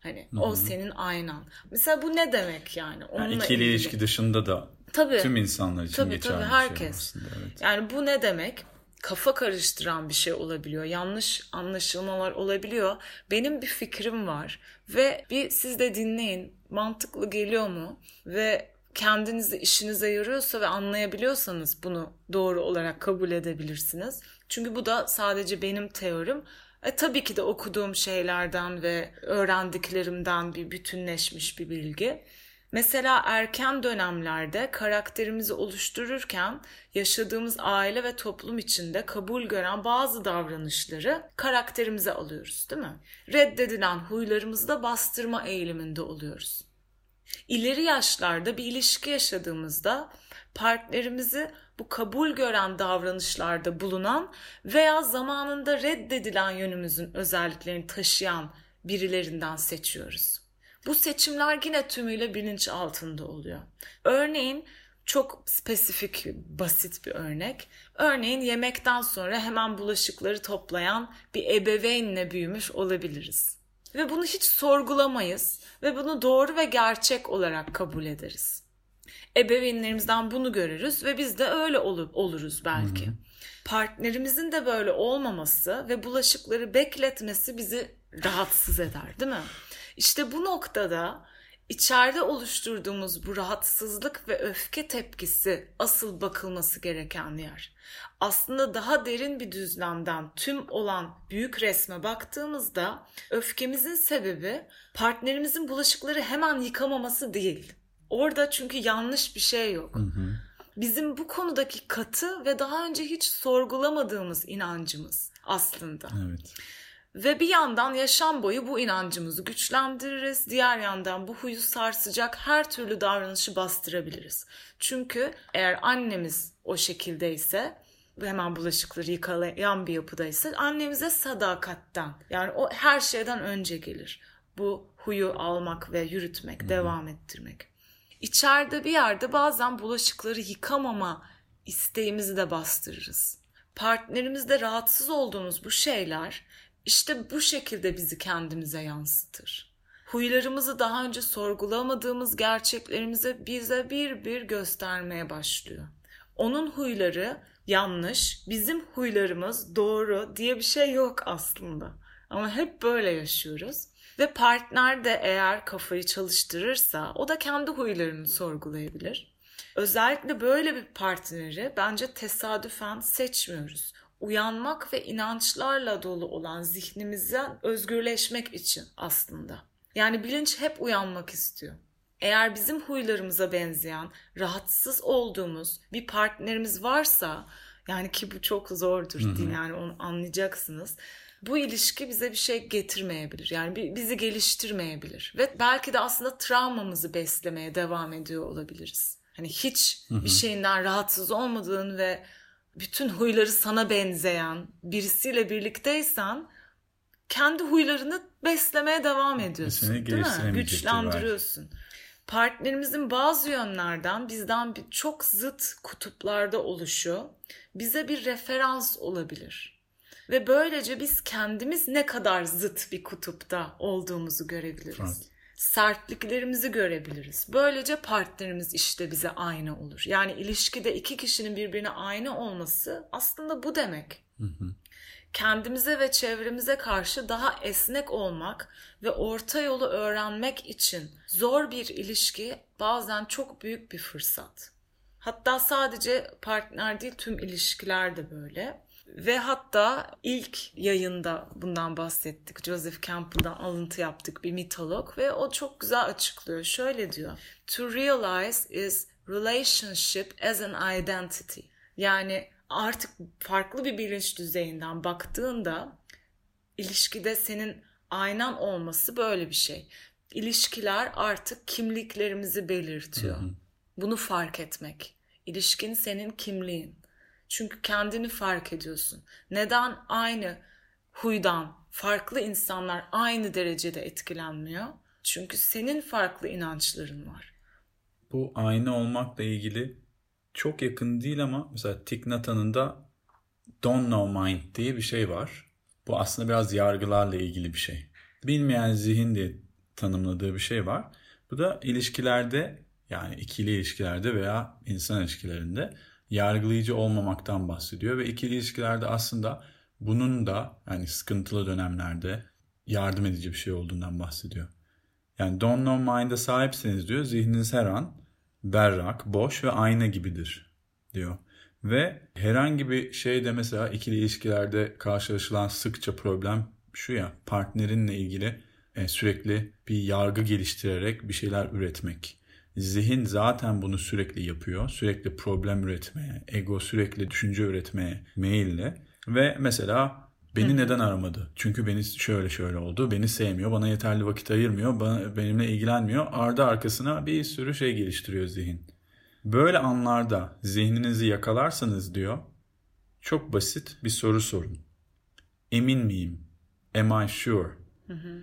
Speaker 1: Hani o senin aynan. Mesela bu ne demek yani? Onunla
Speaker 2: Yani ikili
Speaker 1: ilgili.
Speaker 2: ilişki dışında da
Speaker 1: Tabii.
Speaker 2: tüm insanlar için
Speaker 1: Tabii,
Speaker 2: geçerli
Speaker 1: tabii,
Speaker 2: bir şey
Speaker 1: herkes.
Speaker 2: aslında. Evet.
Speaker 1: Yani bu ne demek? Kafa karıştıran bir şey olabiliyor. Yanlış anlaşılmalar olabiliyor. Benim bir fikrim var ve bir siz de dinleyin. Mantıklı geliyor mu? Ve kendinizi işinize yarıyorsa ve anlayabiliyorsanız bunu doğru olarak kabul edebilirsiniz. Çünkü bu da sadece benim teorim. E, tabii ki de okuduğum şeylerden ve öğrendiklerimden bir bütünleşmiş bir bilgi. Mesela erken dönemlerde karakterimizi oluştururken yaşadığımız aile ve toplum içinde kabul gören bazı davranışları karakterimize alıyoruz değil mi? Reddedilen huylarımızı da bastırma eğiliminde oluyoruz. İleri yaşlarda bir ilişki yaşadığımızda partnerimizi bu kabul gören davranışlarda bulunan veya zamanında reddedilen yönümüzün özelliklerini taşıyan birilerinden seçiyoruz. Bu seçimler yine tümüyle bilinç altında oluyor. Örneğin çok spesifik, basit bir örnek. Örneğin yemekten sonra hemen bulaşıkları toplayan bir ebeveynle büyümüş olabiliriz. Ve bunu hiç sorgulamayız ve bunu doğru ve gerçek olarak kabul ederiz. Ebeveynlerimizden bunu görürüz ve biz de öyle ol- oluruz belki. Hı-hı. Partnerimizin de böyle olmaması ve bulaşıkları bekletmesi bizi rahatsız eder değil mi? İşte bu noktada içeride oluşturduğumuz bu rahatsızlık ve öfke tepkisi asıl bakılması gereken yer. Aslında daha derin bir düzlemden tüm olan büyük resme baktığımızda öfkemizin sebebi partnerimizin bulaşıkları hemen yıkamaması değil. Orada çünkü yanlış bir şey yok. Hı hı. Bizim bu konudaki katı ve daha önce hiç sorgulamadığımız inancımız aslında. Evet. Ve bir yandan yaşam boyu bu inancımızı güçlendiririz. Diğer yandan bu huyu sarsacak her türlü davranışı bastırabiliriz. Çünkü eğer annemiz o şekildeyse hemen bulaşıkları yıkalayan bir yapıdaysa annemize sadakatten yani o her şeyden önce gelir. Bu huyu almak ve yürütmek, hmm. devam ettirmek. İçeride bir yerde bazen bulaşıkları yıkamama isteğimizi de bastırırız. Partnerimizde rahatsız olduğumuz bu şeyler işte bu şekilde bizi kendimize yansıtır. Huylarımızı daha önce sorgulamadığımız gerçeklerimize bize bir bir göstermeye başlıyor. Onun huyları yanlış, bizim huylarımız doğru diye bir şey yok aslında. Ama hep böyle yaşıyoruz. Ve partner de eğer kafayı çalıştırırsa o da kendi huylarını sorgulayabilir. Özellikle böyle bir partneri bence tesadüfen seçmiyoruz uyanmak ve inançlarla dolu olan zihnimizden özgürleşmek için aslında. Yani bilinç hep uyanmak istiyor. Eğer bizim huylarımıza benzeyen, rahatsız olduğumuz bir partnerimiz varsa, yani ki bu çok zordur hı hı. yani onu anlayacaksınız. Bu ilişki bize bir şey getirmeyebilir. Yani bizi geliştirmeyebilir. Ve belki de aslında travmamızı beslemeye devam ediyor olabiliriz. Hani hiç bir şeyinden rahatsız olmadığın ve bütün huyları sana benzeyen birisiyle birlikteysen kendi huylarını beslemeye devam ediyorsun. Değil mi? Güçlendiriyorsun. Var. Partnerimizin bazı yönlerden bizden bir çok zıt kutuplarda oluşu bize bir referans olabilir. Ve böylece biz kendimiz ne kadar zıt bir kutupta olduğumuzu görebiliriz. Evet sertliklerimizi görebiliriz. Böylece partnerimiz işte bize aynı olur. Yani ilişkide iki kişinin birbirine aynı olması aslında bu demek. Kendimize ve çevremize karşı daha esnek olmak ve orta yolu öğrenmek için zor bir ilişki bazen çok büyük bir fırsat. Hatta sadece partner değil tüm ilişkiler de böyle. Ve hatta ilk yayında bundan bahsettik. Joseph Campbell'dan alıntı yaptık bir mitolog ve o çok güzel açıklıyor. Şöyle diyor. To realize is relationship as an identity. Yani artık farklı bir bilinç düzeyinden baktığında ilişkide senin aynan olması böyle bir şey. İlişkiler artık kimliklerimizi belirtiyor. Hı hı. Bunu fark etmek. İlişkin senin kimliğin. Çünkü kendini fark ediyorsun. Neden aynı huydan farklı insanlar aynı derecede etkilenmiyor? Çünkü senin farklı inançların var.
Speaker 2: Bu aynı olmakla ilgili çok yakın değil ama mesela Thich da Don't Know Mind diye bir şey var. Bu aslında biraz yargılarla ilgili bir şey. Bilmeyen zihin diye tanımladığı bir şey var. Bu da ilişkilerde yani ikili ilişkilerde veya insan ilişkilerinde yargılayıcı olmamaktan bahsediyor ve ikili ilişkilerde aslında bunun da yani sıkıntılı dönemlerde yardım edici bir şey olduğundan bahsediyor. Yani don't know mind'a sahipseniz diyor zihniniz her an berrak, boş ve ayna gibidir diyor. Ve herhangi bir şeyde mesela ikili ilişkilerde karşılaşılan sıkça problem şu ya partnerinle ilgili e, sürekli bir yargı geliştirerek bir şeyler üretmek Zihin zaten bunu sürekli yapıyor. Sürekli problem üretmeye, ego sürekli düşünce üretmeye meyilli. Ve mesela beni Hı. neden aramadı? Çünkü beni şöyle şöyle oldu. Beni sevmiyor, bana yeterli vakit ayırmıyor, bana, benimle ilgilenmiyor. Ardı arkasına bir sürü şey geliştiriyor zihin. Böyle anlarda zihninizi yakalarsanız diyor, çok basit bir soru sorun. Emin miyim? Am I sure? Hı hı.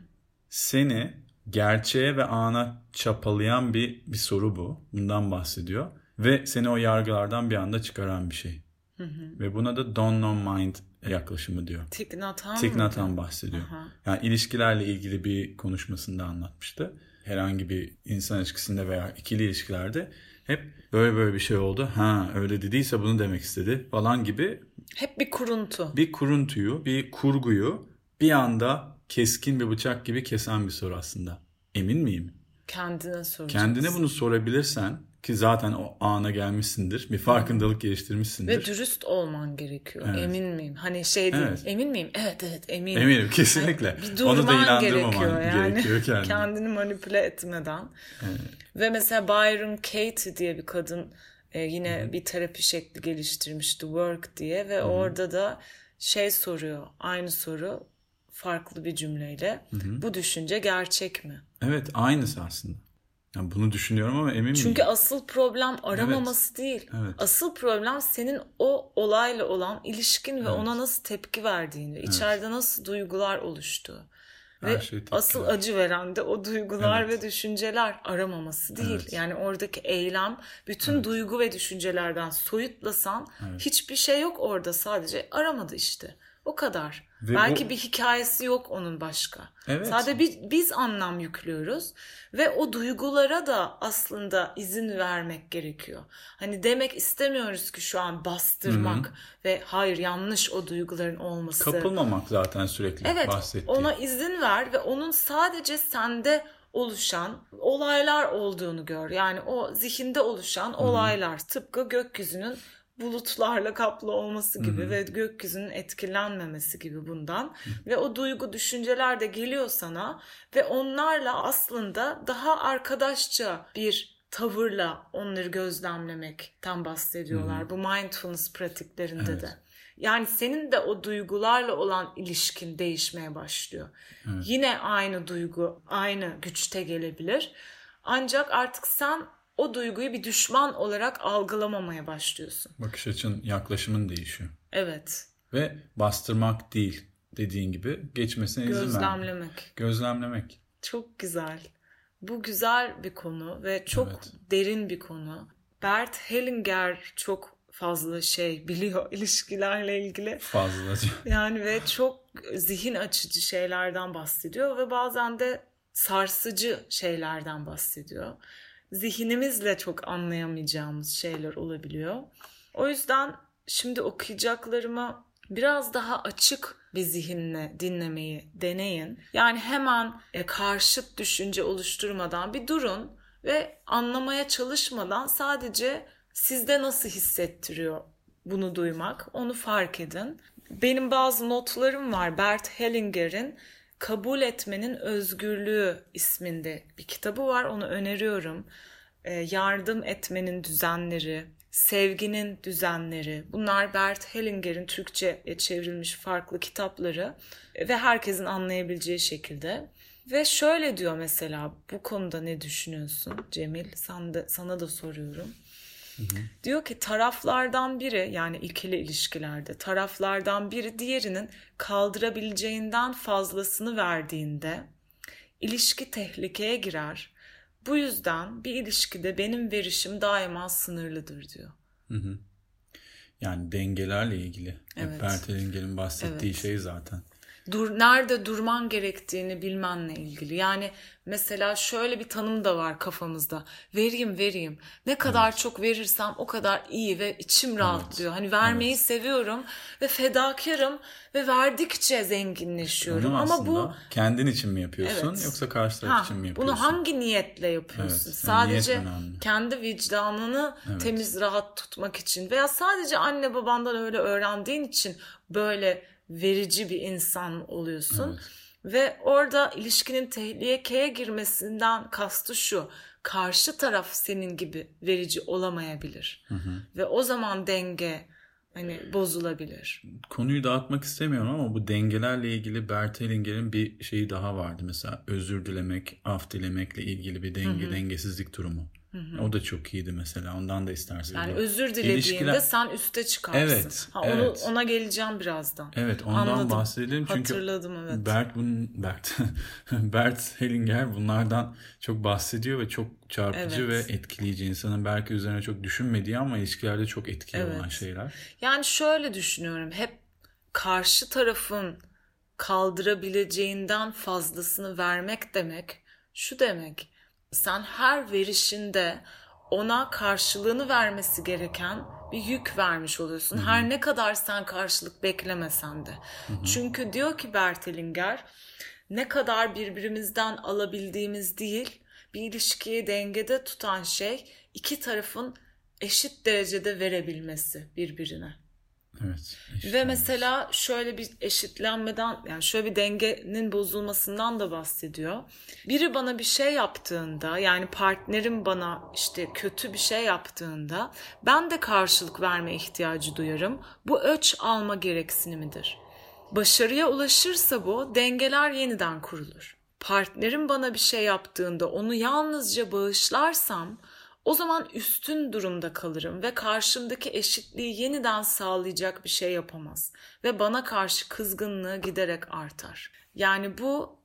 Speaker 2: Seni gerçeğe ve ana çapalayan bir, bir soru bu. Bundan bahsediyor. Ve seni o yargılardan bir anda çıkaran bir şey. Hı hı. Ve buna da don't know mind yaklaşımı diyor.
Speaker 1: Thich Nhat Hanh
Speaker 2: Thich Nhat Hanh bahsediyor. Aha. Yani ilişkilerle ilgili bir konuşmasında anlatmıştı. Herhangi bir insan ilişkisinde veya ikili ilişkilerde hep böyle böyle bir şey oldu. Ha öyle dediyse bunu demek istedi falan gibi.
Speaker 1: Hep bir kuruntu.
Speaker 2: Bir kuruntuyu, bir kurguyu bir anda keskin bir bıçak gibi kesen bir soru aslında. Emin miyim?
Speaker 1: Kendine soracaksın.
Speaker 2: Kendine bunu sorabilirsen ki zaten o ana gelmişsindir. Bir farkındalık geliştirmişsindir.
Speaker 1: Ve dürüst olman gerekiyor. Evet. Emin miyim? Hani şey değil. Evet. Emin miyim? Evet evet eminim.
Speaker 2: Eminim kesinlikle. Yani bir Onu da inandırmaman yani. gerekiyor kendini.
Speaker 1: Kendini manipüle etmeden. Evet. Ve mesela Byron Katie diye bir kadın e, yine Hı-hı. bir terapi şekli geliştirmiş The Work diye ve Hı-hı. orada da şey soruyor. Aynı soru farklı bir cümleyle. Hı-hı. Bu düşünce gerçek mi?
Speaker 2: Evet aynısı aslında. Yani bunu düşünüyorum ama emin
Speaker 1: Çünkü miyim? asıl problem aramaması evet. değil. Evet. Asıl problem senin o olayla olan ilişkin ve evet. ona nasıl tepki verdiğin ve evet. içeride nasıl duygular oluştuğu. Her ve şey asıl acı veren de o duygular evet. ve düşünceler aramaması değil. Evet. Yani oradaki eylem bütün evet. duygu ve düşüncelerden soyutlasan evet. hiçbir şey yok orada sadece aramadı işte. O kadar. Ve Belki bu... bir hikayesi yok onun başka. Evet. Sadece biz, biz anlam yüklüyoruz ve o duygulara da aslında izin vermek gerekiyor. Hani demek istemiyoruz ki şu an bastırmak Hı-hı. ve hayır yanlış o duyguların olması.
Speaker 2: Kapılmamak zaten sürekli evet, bahsettiği.
Speaker 1: ona izin ver ve onun sadece sende oluşan olaylar olduğunu gör. Yani o zihinde oluşan olaylar Hı-hı. tıpkı gökyüzünün bulutlarla kaplı olması gibi Hı-hı. ve gökyüzünün etkilenmemesi gibi bundan Hı-hı. ve o duygu düşünceler de geliyor sana ve onlarla aslında daha arkadaşça bir tavırla onları gözlemlemekten bahsediyorlar. Hı-hı. Bu mindfulness pratiklerinde evet. de. Yani senin de o duygularla olan ilişkin değişmeye başlıyor. Evet. Yine aynı duygu, aynı güçte gelebilir. Ancak artık sen o duyguyu bir düşman olarak algılamamaya başlıyorsun.
Speaker 2: Bakış açın, yaklaşımın değişiyor.
Speaker 1: Evet.
Speaker 2: Ve bastırmak değil dediğin gibi geçmesine izin
Speaker 1: vermek. Gözlemlemek.
Speaker 2: Gözlemlemek.
Speaker 1: Çok güzel. Bu güzel bir konu ve çok evet. derin bir konu. Bert Hellinger çok fazla şey biliyor ilişkilerle ilgili.
Speaker 2: Fazlaca.
Speaker 1: Yani ve çok zihin açıcı şeylerden bahsediyor ve bazen de sarsıcı şeylerden bahsediyor zihnimizle çok anlayamayacağımız şeyler olabiliyor. O yüzden şimdi okuyacaklarımı biraz daha açık bir zihinle dinlemeyi deneyin. Yani hemen e, karşıt düşünce oluşturmadan bir durun ve anlamaya çalışmadan sadece sizde nasıl hissettiriyor bunu duymak onu fark edin. Benim bazı notlarım var Bert Hellinger'in Kabul Etmenin Özgürlüğü isminde bir kitabı var. Onu öneriyorum. E, yardım etmenin düzenleri, sevginin düzenleri. Bunlar Bert Hellinger'in Türkçe'ye çevrilmiş farklı kitapları ve herkesin anlayabileceği şekilde. Ve şöyle diyor mesela bu konuda ne düşünüyorsun Cemil? Sen de, sana da soruyorum. Hı hı. Diyor ki taraflardan biri yani ikili ilişkilerde taraflardan biri diğerinin kaldırabileceğinden fazlasını verdiğinde ilişki tehlikeye girer. Bu yüzden bir ilişkide benim verişim daima sınırlıdır diyor. Hı hı.
Speaker 2: Yani dengelerle ilgili. Evet. Hep Bertelinger'in bahsettiği evet. şey zaten
Speaker 1: dur nerede durman gerektiğini bilmenle ilgili. Yani mesela şöyle bir tanım da var kafamızda. Vereyim vereyim. Ne kadar evet. çok verirsem o kadar iyi ve içim rahatlıyor. Evet. Hani vermeyi evet. seviyorum ve fedakarım ve verdikçe zenginleşiyorum. Ama bu
Speaker 2: kendin için mi yapıyorsun evet. yoksa karşı taraf ha, için mi yapıyorsun?
Speaker 1: Bunu hangi niyetle yapıyorsun? Evet. Sadece yani kendi vicdanını evet. temiz rahat tutmak için veya sadece anne babandan öyle öğrendiğin için böyle verici bir insan oluyorsun. Evet. Ve orada ilişkinin tehlikeye girmesinden kastı şu. Karşı taraf senin gibi verici olamayabilir. Hı hı. Ve o zaman denge hani bozulabilir.
Speaker 2: Konuyu dağıtmak istemiyorum ama bu dengelerle ilgili Bert Hellinger'in bir şeyi daha vardı. Mesela özür dilemek, af dilemekle ilgili bir denge, Hı-hı. dengesizlik durumu. Hı-hı. O da çok iyiydi mesela. Ondan da istersin.
Speaker 1: Yani özür dilediğinde İlişkiler... sen üste çıkarsın. Evet. Ha, onu, evet. Ona geleceğim birazdan.
Speaker 2: Evet ondan Anladım. bahsedelim. Çünkü
Speaker 1: Hatırladım evet.
Speaker 2: Bert, bun, Bert, Bert Hellinger bunlardan çok bahsediyor ve çok çarpıcı evet. ve etkileyici. İnsanın belki üzerine çok düşünmediği ama ilişkilerde çok etkili evet. olan şeyler.
Speaker 1: Yani şöyle düşünüyorum. Hep karşı tarafın kaldırabileceğinden fazlasını vermek demek şu demek sen her verişinde ona karşılığını vermesi gereken bir yük vermiş oluyorsun. Hı-hı. Her ne kadar sen karşılık beklemesen de. Hı-hı. Çünkü diyor ki Bertelinger ne kadar birbirimizden alabildiğimiz değil bir ilişkiyi dengede tutan şey iki tarafın eşit derecede verebilmesi birbirine.
Speaker 2: Evet.
Speaker 1: Ve mesela şöyle bir eşitlenmeden yani şöyle bir dengenin bozulmasından da bahsediyor. Biri bana bir şey yaptığında yani partnerim bana işte kötü bir şey yaptığında ben de karşılık verme ihtiyacı duyarım. Bu öç alma gereksinimidir. Başarıya ulaşırsa bu dengeler yeniden kurulur. Partnerim bana bir şey yaptığında onu yalnızca bağışlarsam o zaman üstün durumda kalırım ve karşımdaki eşitliği yeniden sağlayacak bir şey yapamaz ve bana karşı kızgınlığı giderek artar. Yani bu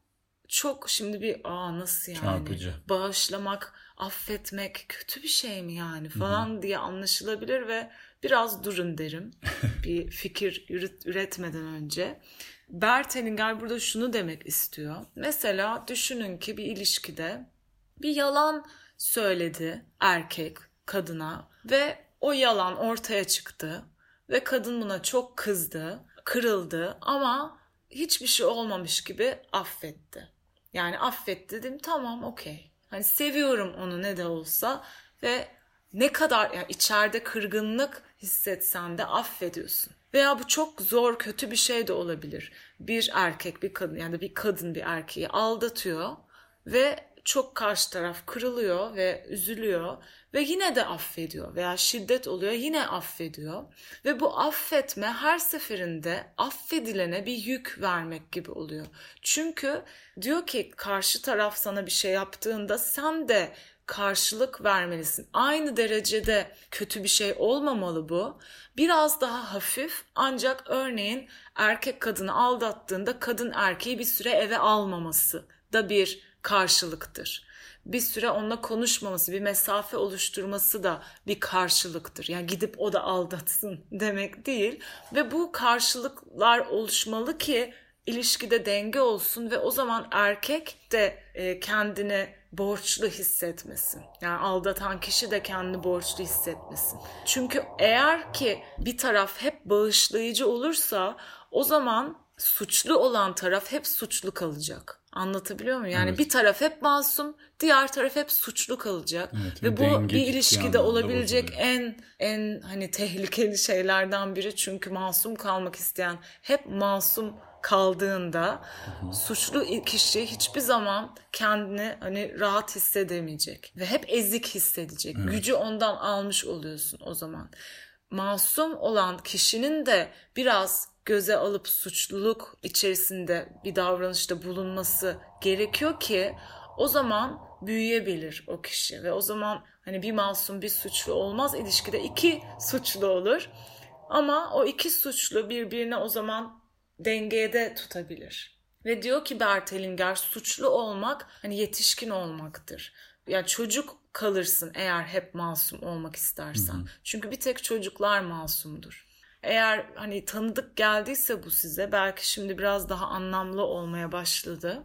Speaker 1: çok şimdi bir aa nasıl yani
Speaker 2: Çarpıcı.
Speaker 1: bağışlamak, affetmek kötü bir şey mi yani falan Hı-hı. diye anlaşılabilir ve biraz durun derim bir fikir üretmeden önce. Bert Hellinger burada şunu demek istiyor. Mesela düşünün ki bir ilişkide bir yalan söyledi erkek kadına ve o yalan ortaya çıktı ve kadın buna çok kızdı, kırıldı ama hiçbir şey olmamış gibi affetti. Yani affetti dedim tamam okey. Hani seviyorum onu ne de olsa ve ne kadar yani içeride kırgınlık hissetsen de affediyorsun. Veya bu çok zor kötü bir şey de olabilir. Bir erkek bir kadın yani bir kadın bir erkeği aldatıyor ve çok karşı taraf kırılıyor ve üzülüyor ve yine de affediyor veya şiddet oluyor yine affediyor ve bu affetme her seferinde affedilene bir yük vermek gibi oluyor. Çünkü diyor ki karşı taraf sana bir şey yaptığında sen de karşılık vermelisin. Aynı derecede kötü bir şey olmamalı bu. Biraz daha hafif ancak örneğin erkek kadını aldattığında kadın erkeği bir süre eve almaması da bir karşılıktır. Bir süre onunla konuşmaması, bir mesafe oluşturması da bir karşılıktır. Yani gidip o da aldatsın demek değil. Ve bu karşılıklar oluşmalı ki ilişkide denge olsun ve o zaman erkek de e, kendini borçlu hissetmesin. Yani aldatan kişi de kendini borçlu hissetmesin. Çünkü eğer ki bir taraf hep bağışlayıcı olursa o zaman suçlu olan taraf hep suçlu kalacak. Anlatabiliyor muyum? Yani evet. bir taraf hep masum, diğer taraf hep suçlu kalacak. Evet, ve bu bir ilişkide olabilecek bozuluyor. en en hani tehlikeli şeylerden biri çünkü masum kalmak isteyen hep masum kaldığında Hı-hı. suçlu kişi hiçbir zaman kendini hani rahat hissedemeyecek ve hep ezik hissedecek. Evet. Gücü ondan almış oluyorsun o zaman. Masum olan kişinin de biraz göze alıp suçluluk içerisinde bir davranışta bulunması gerekiyor ki o zaman büyüyebilir o kişi ve o zaman hani bir masum bir suçlu olmaz ilişkide iki suçlu olur ama o iki suçlu birbirine o zaman dengeye de tutabilir. Ve diyor ki Bert Hellinger suçlu olmak hani yetişkin olmaktır. Yani çocuk kalırsın eğer hep masum olmak istersen. Hı hı. Çünkü bir tek çocuklar masumdur. Eğer hani tanıdık geldiyse bu size belki şimdi biraz daha anlamlı olmaya başladı.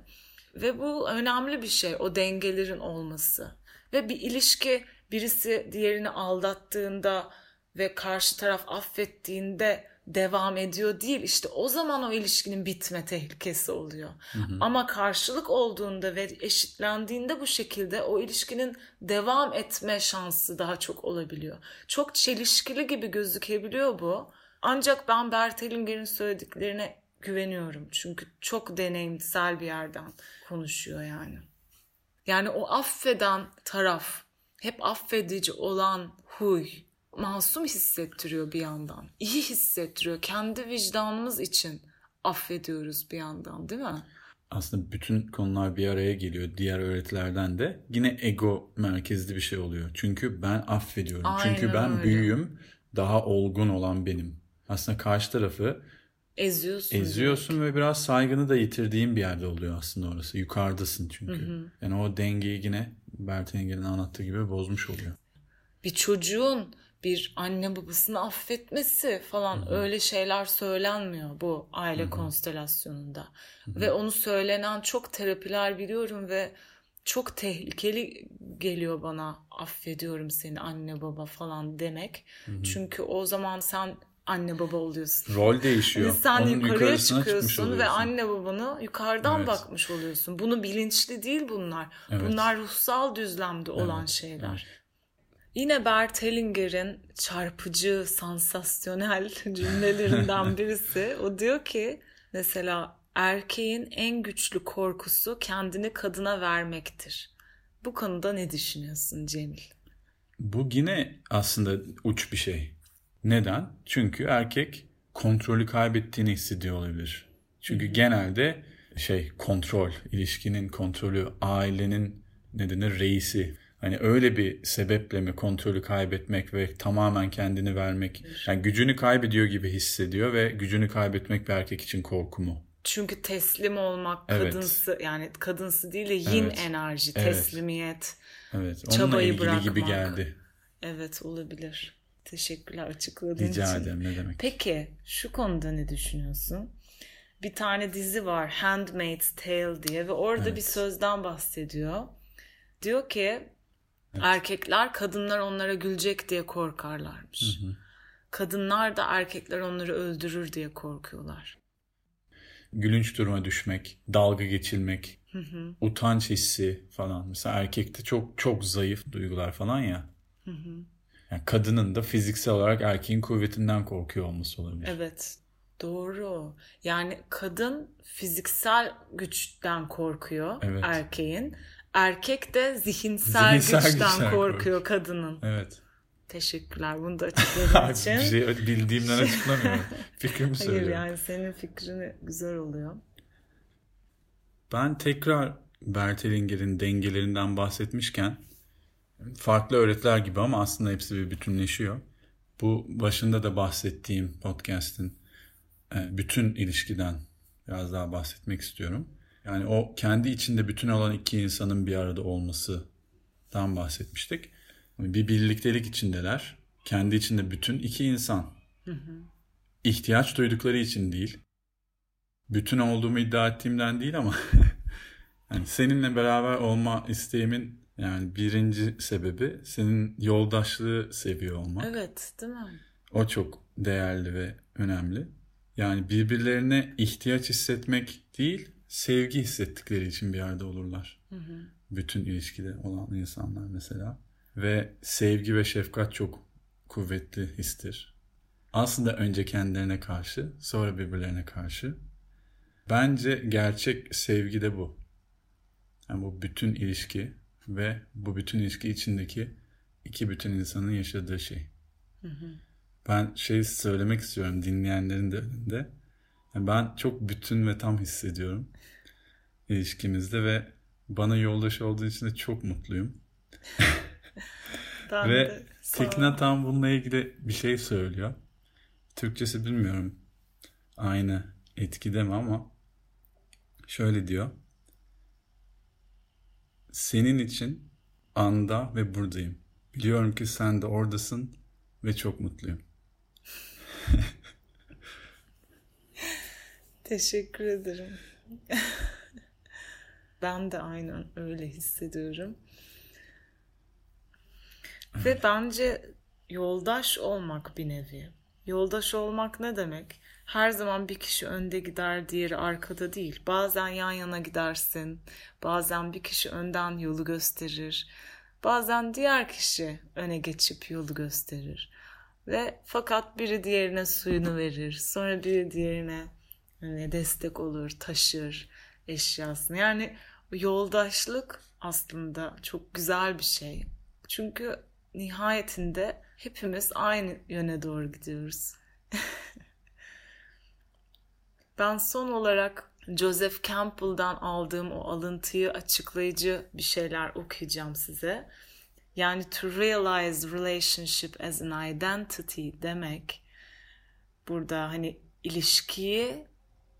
Speaker 1: Ve bu önemli bir şey o dengelerin olması. Ve bir ilişki birisi diğerini aldattığında ve karşı taraf affettiğinde devam ediyor değil. İşte o zaman o ilişkinin bitme tehlikesi oluyor. Hı hı. Ama karşılık olduğunda ve eşitlendiğinde bu şekilde o ilişkinin devam etme şansı daha çok olabiliyor. Çok çelişkili gibi gözükebiliyor bu. Ancak ben Bert Hellinger'in söylediklerine güveniyorum. Çünkü çok deneyimsel bir yerden konuşuyor yani. Yani o affeden taraf, hep affedici olan huy masum hissettiriyor bir yandan. İyi hissettiriyor. Kendi vicdanımız için affediyoruz bir yandan değil mi?
Speaker 2: Aslında bütün konular bir araya geliyor diğer öğretilerden de. Yine ego merkezli bir şey oluyor. Çünkü ben affediyorum.
Speaker 1: Aynen
Speaker 2: Çünkü ben
Speaker 1: öyle.
Speaker 2: büyüğüm, daha olgun olan benim. Aslında karşı tarafı
Speaker 1: Eziyorsun.
Speaker 2: eziyorsun ve biraz saygını da yitirdiğin bir yerde oluyor aslında orası. Yukarıdasın çünkü. Yani o dengeyi yine Bert Engel'in anlattığı gibi bozmuş oluyor.
Speaker 1: bir çocuğun bir anne babasını affetmesi falan öyle şeyler söylenmiyor bu aile konstelasyonunda. Ve onu söylenen çok terapiler biliyorum ve çok tehlikeli geliyor bana affediyorum seni anne baba falan demek. Çünkü o zaman sen anne baba oluyorsun.
Speaker 2: Rol değişiyor.
Speaker 1: Hani sen
Speaker 2: Onun
Speaker 1: yukarıya çıkıyorsun ve anne babanı yukarıdan
Speaker 2: Evet.
Speaker 1: bakmış oluyorsun. Bunu bilinçli değil bunlar.
Speaker 2: Evet.
Speaker 1: Bunlar ruhsal düzlemde olan
Speaker 2: Evet,
Speaker 1: şeyler.
Speaker 2: evet.
Speaker 1: Yine Bert Hellinger'in çarpıcı, sansasyonel cümlelerinden birisi. O diyor ki mesela erkeğin en güçlü korkusu kendini kadına vermektir. Bu konuda ne düşünüyorsun Cemil?
Speaker 2: Bu yine aslında uç bir şey. Neden? Çünkü erkek kontrolü kaybettiğini hissediyor olabilir. Çünkü genelde şey kontrol, ilişkinin kontrolü, ailenin ne denir reisi. Hani öyle bir sebeple mi kontrolü kaybetmek ve tamamen kendini vermek. Yani gücünü kaybediyor gibi hissediyor ve gücünü kaybetmek bir erkek için korku mu?
Speaker 1: Çünkü teslim olmak
Speaker 2: Evet.
Speaker 1: kadınsı yani kadınsı değil de yin
Speaker 2: Evet.
Speaker 1: enerji, teslimiyet.
Speaker 2: Evet, onunla
Speaker 1: Çabayı
Speaker 2: ilgili gibi
Speaker 1: bırakmak.
Speaker 2: geldi.
Speaker 1: Evet olabilir. Teşekkürler açıkladığın
Speaker 2: Rica
Speaker 1: için.
Speaker 2: ederim ne demek.
Speaker 1: Peki şu konuda ne düşünüyorsun? Bir tane dizi var Handmaid's Tale diye ve orada
Speaker 2: Evet.
Speaker 1: bir sözden bahsediyor. Diyor ki erkekler kadınlar onlara gülecek diye korkarlarmış. Kadınlar da erkekler onları öldürür diye korkuyorlar.
Speaker 2: gülünç duruma düşmek, dalga geçilmek, utanç hissi falan. Mesela erkekte çok çok zayıf duygular falan ya. Yani kadının da fiziksel olarak erkeğin kuvvetinden korkuyor olması olabilir.
Speaker 1: Evet. Doğru. Yani kadın fiziksel güçten korkuyor
Speaker 2: Evet.
Speaker 1: erkeğin. Erkek de zihinsel,
Speaker 2: Zihinsel
Speaker 1: güçten
Speaker 2: güçten
Speaker 1: korkuyor
Speaker 2: korkuyor.
Speaker 1: kadının.
Speaker 2: Evet.
Speaker 1: Teşekkürler bunu da açıkladığın
Speaker 2: bir
Speaker 1: için.
Speaker 2: şey bildiğimden açıklamıyorum. Fikrimi
Speaker 1: Hayır
Speaker 2: söylüyorum.
Speaker 1: yani senin fikrini güzel oluyor.
Speaker 2: Ben tekrar Bert Hellinger'in dengelerinden bahsetmişken farklı öğretiler gibi ama aslında hepsi bir bütünleşiyor. Bu başında da bahsettiğim podcast'in e, bütün ilişkiden biraz daha bahsetmek istiyorum. Yani o kendi içinde bütün olan iki insanın bir arada olmasından bahsetmiştik. Bir birliktelik içindeler. Kendi içinde bütün iki insan. İhtiyaç duydukları için değil. Bütün olduğumu iddia ettiğimden değil ama yani seninle beraber olma isteğimin yani birinci sebebi senin yoldaşlığı seviyor olmak.
Speaker 1: Evet değil mi?
Speaker 2: O çok değerli ve önemli. Yani birbirlerine ihtiyaç hissetmek değil, sevgi hissettikleri için bir yerde olurlar. Bütün ilişkide olan insanlar mesela. Ve sevgi ve şefkat çok kuvvetli histir. Aslında önce kendilerine karşı, sonra birbirlerine karşı. Bence gerçek sevgi de bu. Yani bu bütün ilişki ve bu bütün ilişki içindeki iki bütün insanın yaşadığı şey. Ben şey söylemek istiyorum dinleyenlerin de önünde. Yani ben çok bütün ve tam hissediyorum ilişkimizde ve bana yoldaş olduğu için de çok mutluyum. Ve. Tekna tam bununla ilgili bir şey söylüyor. Türkçesi bilmiyorum. Aynı etkide mi ama şöyle diyor. Senin için anda ve buradayım. Biliyorum ki sen de oradasın ve çok mutluyum.
Speaker 1: Teşekkür ederim. ben de aynen öyle hissediyorum. Ve bence yoldaş olmak bir nevi. Yoldaş olmak ne demek? Her zaman bir kişi önde gider, diğeri arkada değil. Bazen yan yana gidersin. Bazen bir kişi önden yolu gösterir. Bazen diğer kişi öne geçip yolu gösterir. Ve fakat biri diğerine suyunu verir. Sonra biri diğerine Hani destek olur, taşır eşyasını. Yani yoldaşlık aslında çok güzel bir şey. Çünkü nihayetinde hepimiz aynı yöne doğru gidiyoruz. ben son olarak Joseph Campbell'dan aldığım o alıntıyı açıklayıcı bir şeyler okuyacağım size. Yani to realize relationship as an identity demek burada hani ilişkiyi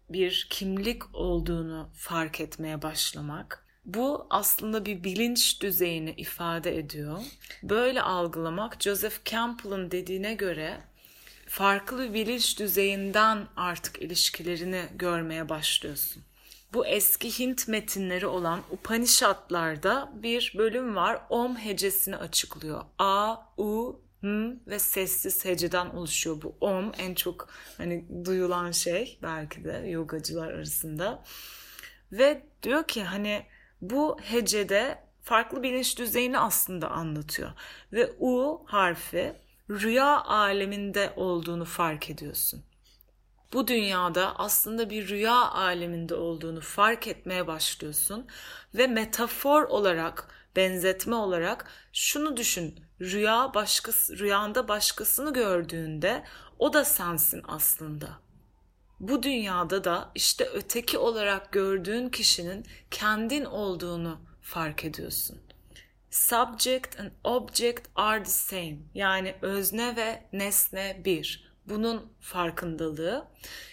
Speaker 1: bir kimlik olduğunu fark etmeye başlamak. Bu aslında bir bilinç düzeyini ifade ediyor. Böyle algılamak Joseph Campbell'ın dediğine göre farklı bilinç düzeyinden artık ilişkilerini görmeye başlıyorsun. Bu eski Hint metinleri olan Upanishadlarda bir bölüm var. Om hecesini açıklıyor. A, U, M ve sessiz heceden oluşuyor bu. Om en çok hani duyulan şey belki de yogacılar arasında. Ve diyor ki hani bu hecede farklı bilinç düzeyini aslında anlatıyor. Ve U harfi rüya aleminde olduğunu fark ediyorsun. Bu dünyada aslında bir rüya aleminde olduğunu fark etmeye başlıyorsun ve metafor olarak, benzetme olarak şunu düşün. Rüya başkası rüyanda başkasını gördüğünde o da sensin aslında. Bu dünyada da işte öteki olarak gördüğün kişinin kendin olduğunu fark ediyorsun. Subject and object are the same. Yani özne ve nesne bir. Bunun farkındalığı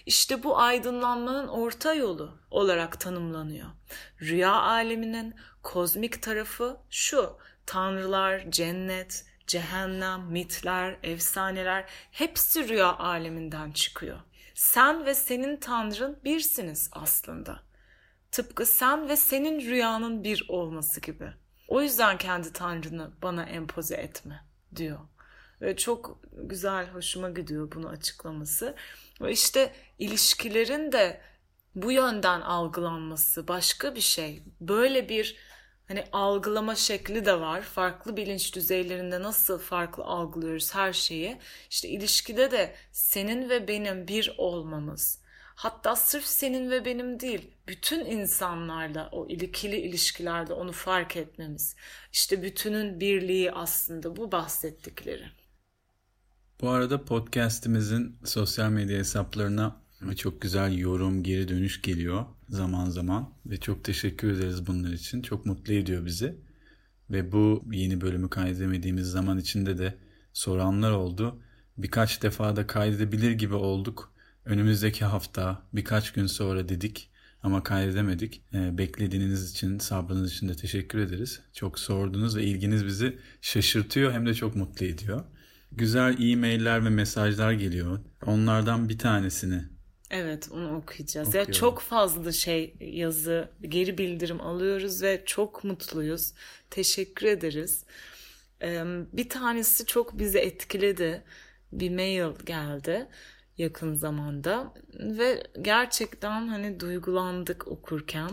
Speaker 1: işte bu aydınlanmanın orta yolu olarak tanımlanıyor. Rüya aleminin kozmik tarafı şu. Tanrılar, cennet, cehennem, mitler, efsaneler hepsi rüya aleminden çıkıyor. Sen ve senin tanrın birsiniz aslında. Tıpkı sen ve senin rüyanın bir olması gibi. O yüzden kendi tanrını bana empoze etme diyor. Ve çok güzel, hoşuma gidiyor bunu açıklaması. Ve işte ilişkilerin de bu yönden algılanması başka bir şey. Böyle bir hani algılama şekli de var. Farklı bilinç düzeylerinde nasıl farklı algılıyoruz her şeyi. İşte ilişkide de senin ve benim bir olmamız. Hatta sırf senin ve benim değil, bütün insanlarla o ikili ilişkilerde onu fark etmemiz. İşte bütünün birliği aslında bu bahsettikleri.
Speaker 2: Bu arada podcast'imizin sosyal medya hesaplarına çok güzel yorum, geri dönüş geliyor zaman zaman ve çok teşekkür ederiz bunlar için. Çok mutlu ediyor bizi. Ve bu yeni bölümü kaydedemediğimiz zaman içinde de soranlar oldu. Birkaç defa da kaydedebilir gibi olduk. Önümüzdeki hafta birkaç gün sonra dedik ama kaydedemedik. Ee, beklediğiniz için, sabrınız için de teşekkür ederiz. Çok sordunuz ve ilginiz bizi şaşırtıyor hem de çok mutlu ediyor. Güzel e-mailler ve mesajlar geliyor. Onlardan bir tanesini
Speaker 1: Evet onu okuyacağız. Okuyorum. Ya çok fazla şey yazı, geri bildirim alıyoruz ve çok mutluyuz. Teşekkür ederiz. Bir tanesi çok bizi etkiledi. Bir mail geldi yakın zamanda ve gerçekten hani duygulandık okurken.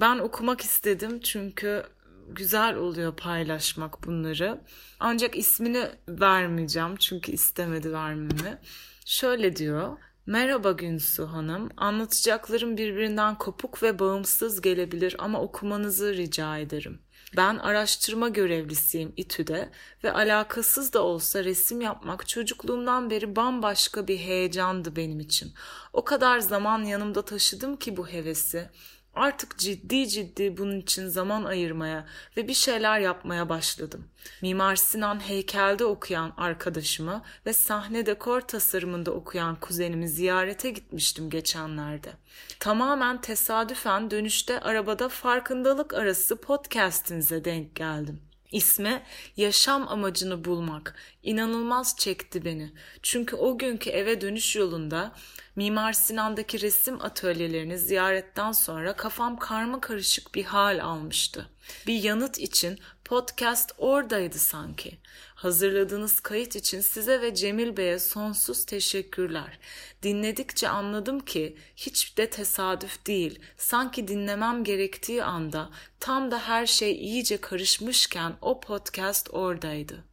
Speaker 1: Ben okumak istedim çünkü güzel oluyor paylaşmak bunları. Ancak ismini vermeyeceğim çünkü istemedi vermemi. Şöyle diyor. Merhaba Günsu Hanım. Anlatacaklarım birbirinden kopuk ve bağımsız gelebilir ama okumanızı rica ederim. Ben araştırma görevlisiyim İTÜ'de ve alakasız da olsa resim yapmak çocukluğumdan beri bambaşka bir heyecandı benim için. O kadar zaman yanımda taşıdım ki bu hevesi. Artık ciddi ciddi bunun için zaman ayırmaya ve bir şeyler yapmaya başladım. Mimar Sinan heykelde okuyan arkadaşımı ve sahne dekor tasarımında okuyan kuzenimi ziyarete gitmiştim geçenlerde. Tamamen tesadüfen dönüşte arabada farkındalık arası podcast'inize denk geldim. İsmi yaşam amacını bulmak inanılmaz çekti beni. Çünkü o günkü eve dönüş yolunda Mimar Sinan'daki resim atölyelerini ziyaretten sonra kafam karma karışık bir hal almıştı. Bir yanıt için podcast oradaydı sanki. Hazırladığınız kayıt için size ve Cemil Bey'e sonsuz teşekkürler. Dinledikçe anladım ki hiç de tesadüf değil. Sanki dinlemem gerektiği anda tam da her şey iyice karışmışken o podcast oradaydı.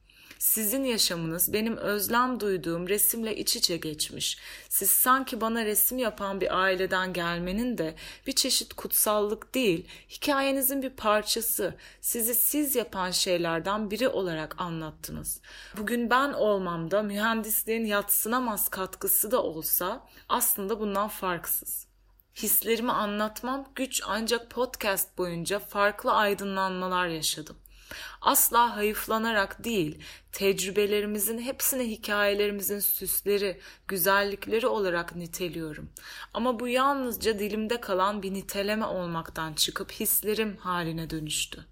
Speaker 1: Sizin yaşamınız benim özlem duyduğum resimle iç içe geçmiş. Siz sanki bana resim yapan bir aileden gelmenin de bir çeşit kutsallık değil, hikayenizin bir parçası, sizi siz yapan şeylerden biri olarak anlattınız. Bugün ben olmamda mühendisliğin yatsınamaz katkısı da olsa aslında bundan farksız. Hislerimi anlatmam güç ancak podcast boyunca farklı aydınlanmalar yaşadım. Asla hayıflanarak değil, tecrübelerimizin hepsini hikayelerimizin süsleri, güzellikleri olarak niteliyorum. Ama bu yalnızca dilimde kalan bir niteleme olmaktan çıkıp hislerim haline dönüştü.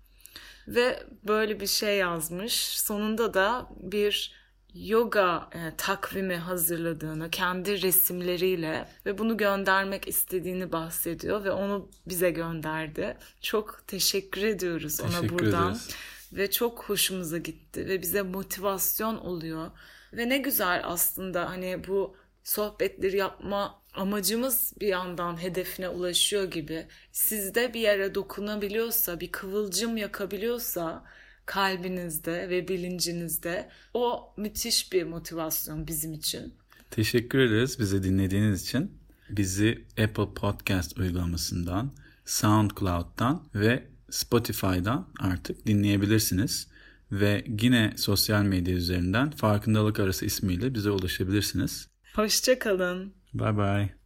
Speaker 1: Ve böyle bir şey yazmış. Sonunda da bir yoga e, takvimi hazırladığını kendi resimleriyle ve bunu göndermek istediğini bahsediyor ve onu bize gönderdi. Çok teşekkür ediyoruz
Speaker 2: teşekkür
Speaker 1: ona buradan.
Speaker 2: Ederiz.
Speaker 1: Ve çok hoşumuza gitti ve bize motivasyon oluyor. Ve ne güzel aslında hani bu sohbetleri yapma amacımız bir yandan hedefine ulaşıyor gibi. Sizde bir yere dokunabiliyorsa, bir kıvılcım yakabiliyorsa kalbinizde ve bilincinizde o müthiş bir motivasyon bizim için.
Speaker 2: Teşekkür ederiz bizi dinlediğiniz için. Bizi Apple Podcast uygulamasından, SoundCloud'dan ve Spotify'dan artık dinleyebilirsiniz. Ve yine sosyal medya üzerinden Farkındalık Arası ismiyle bize ulaşabilirsiniz.
Speaker 1: Hoşçakalın.
Speaker 2: Bye bye.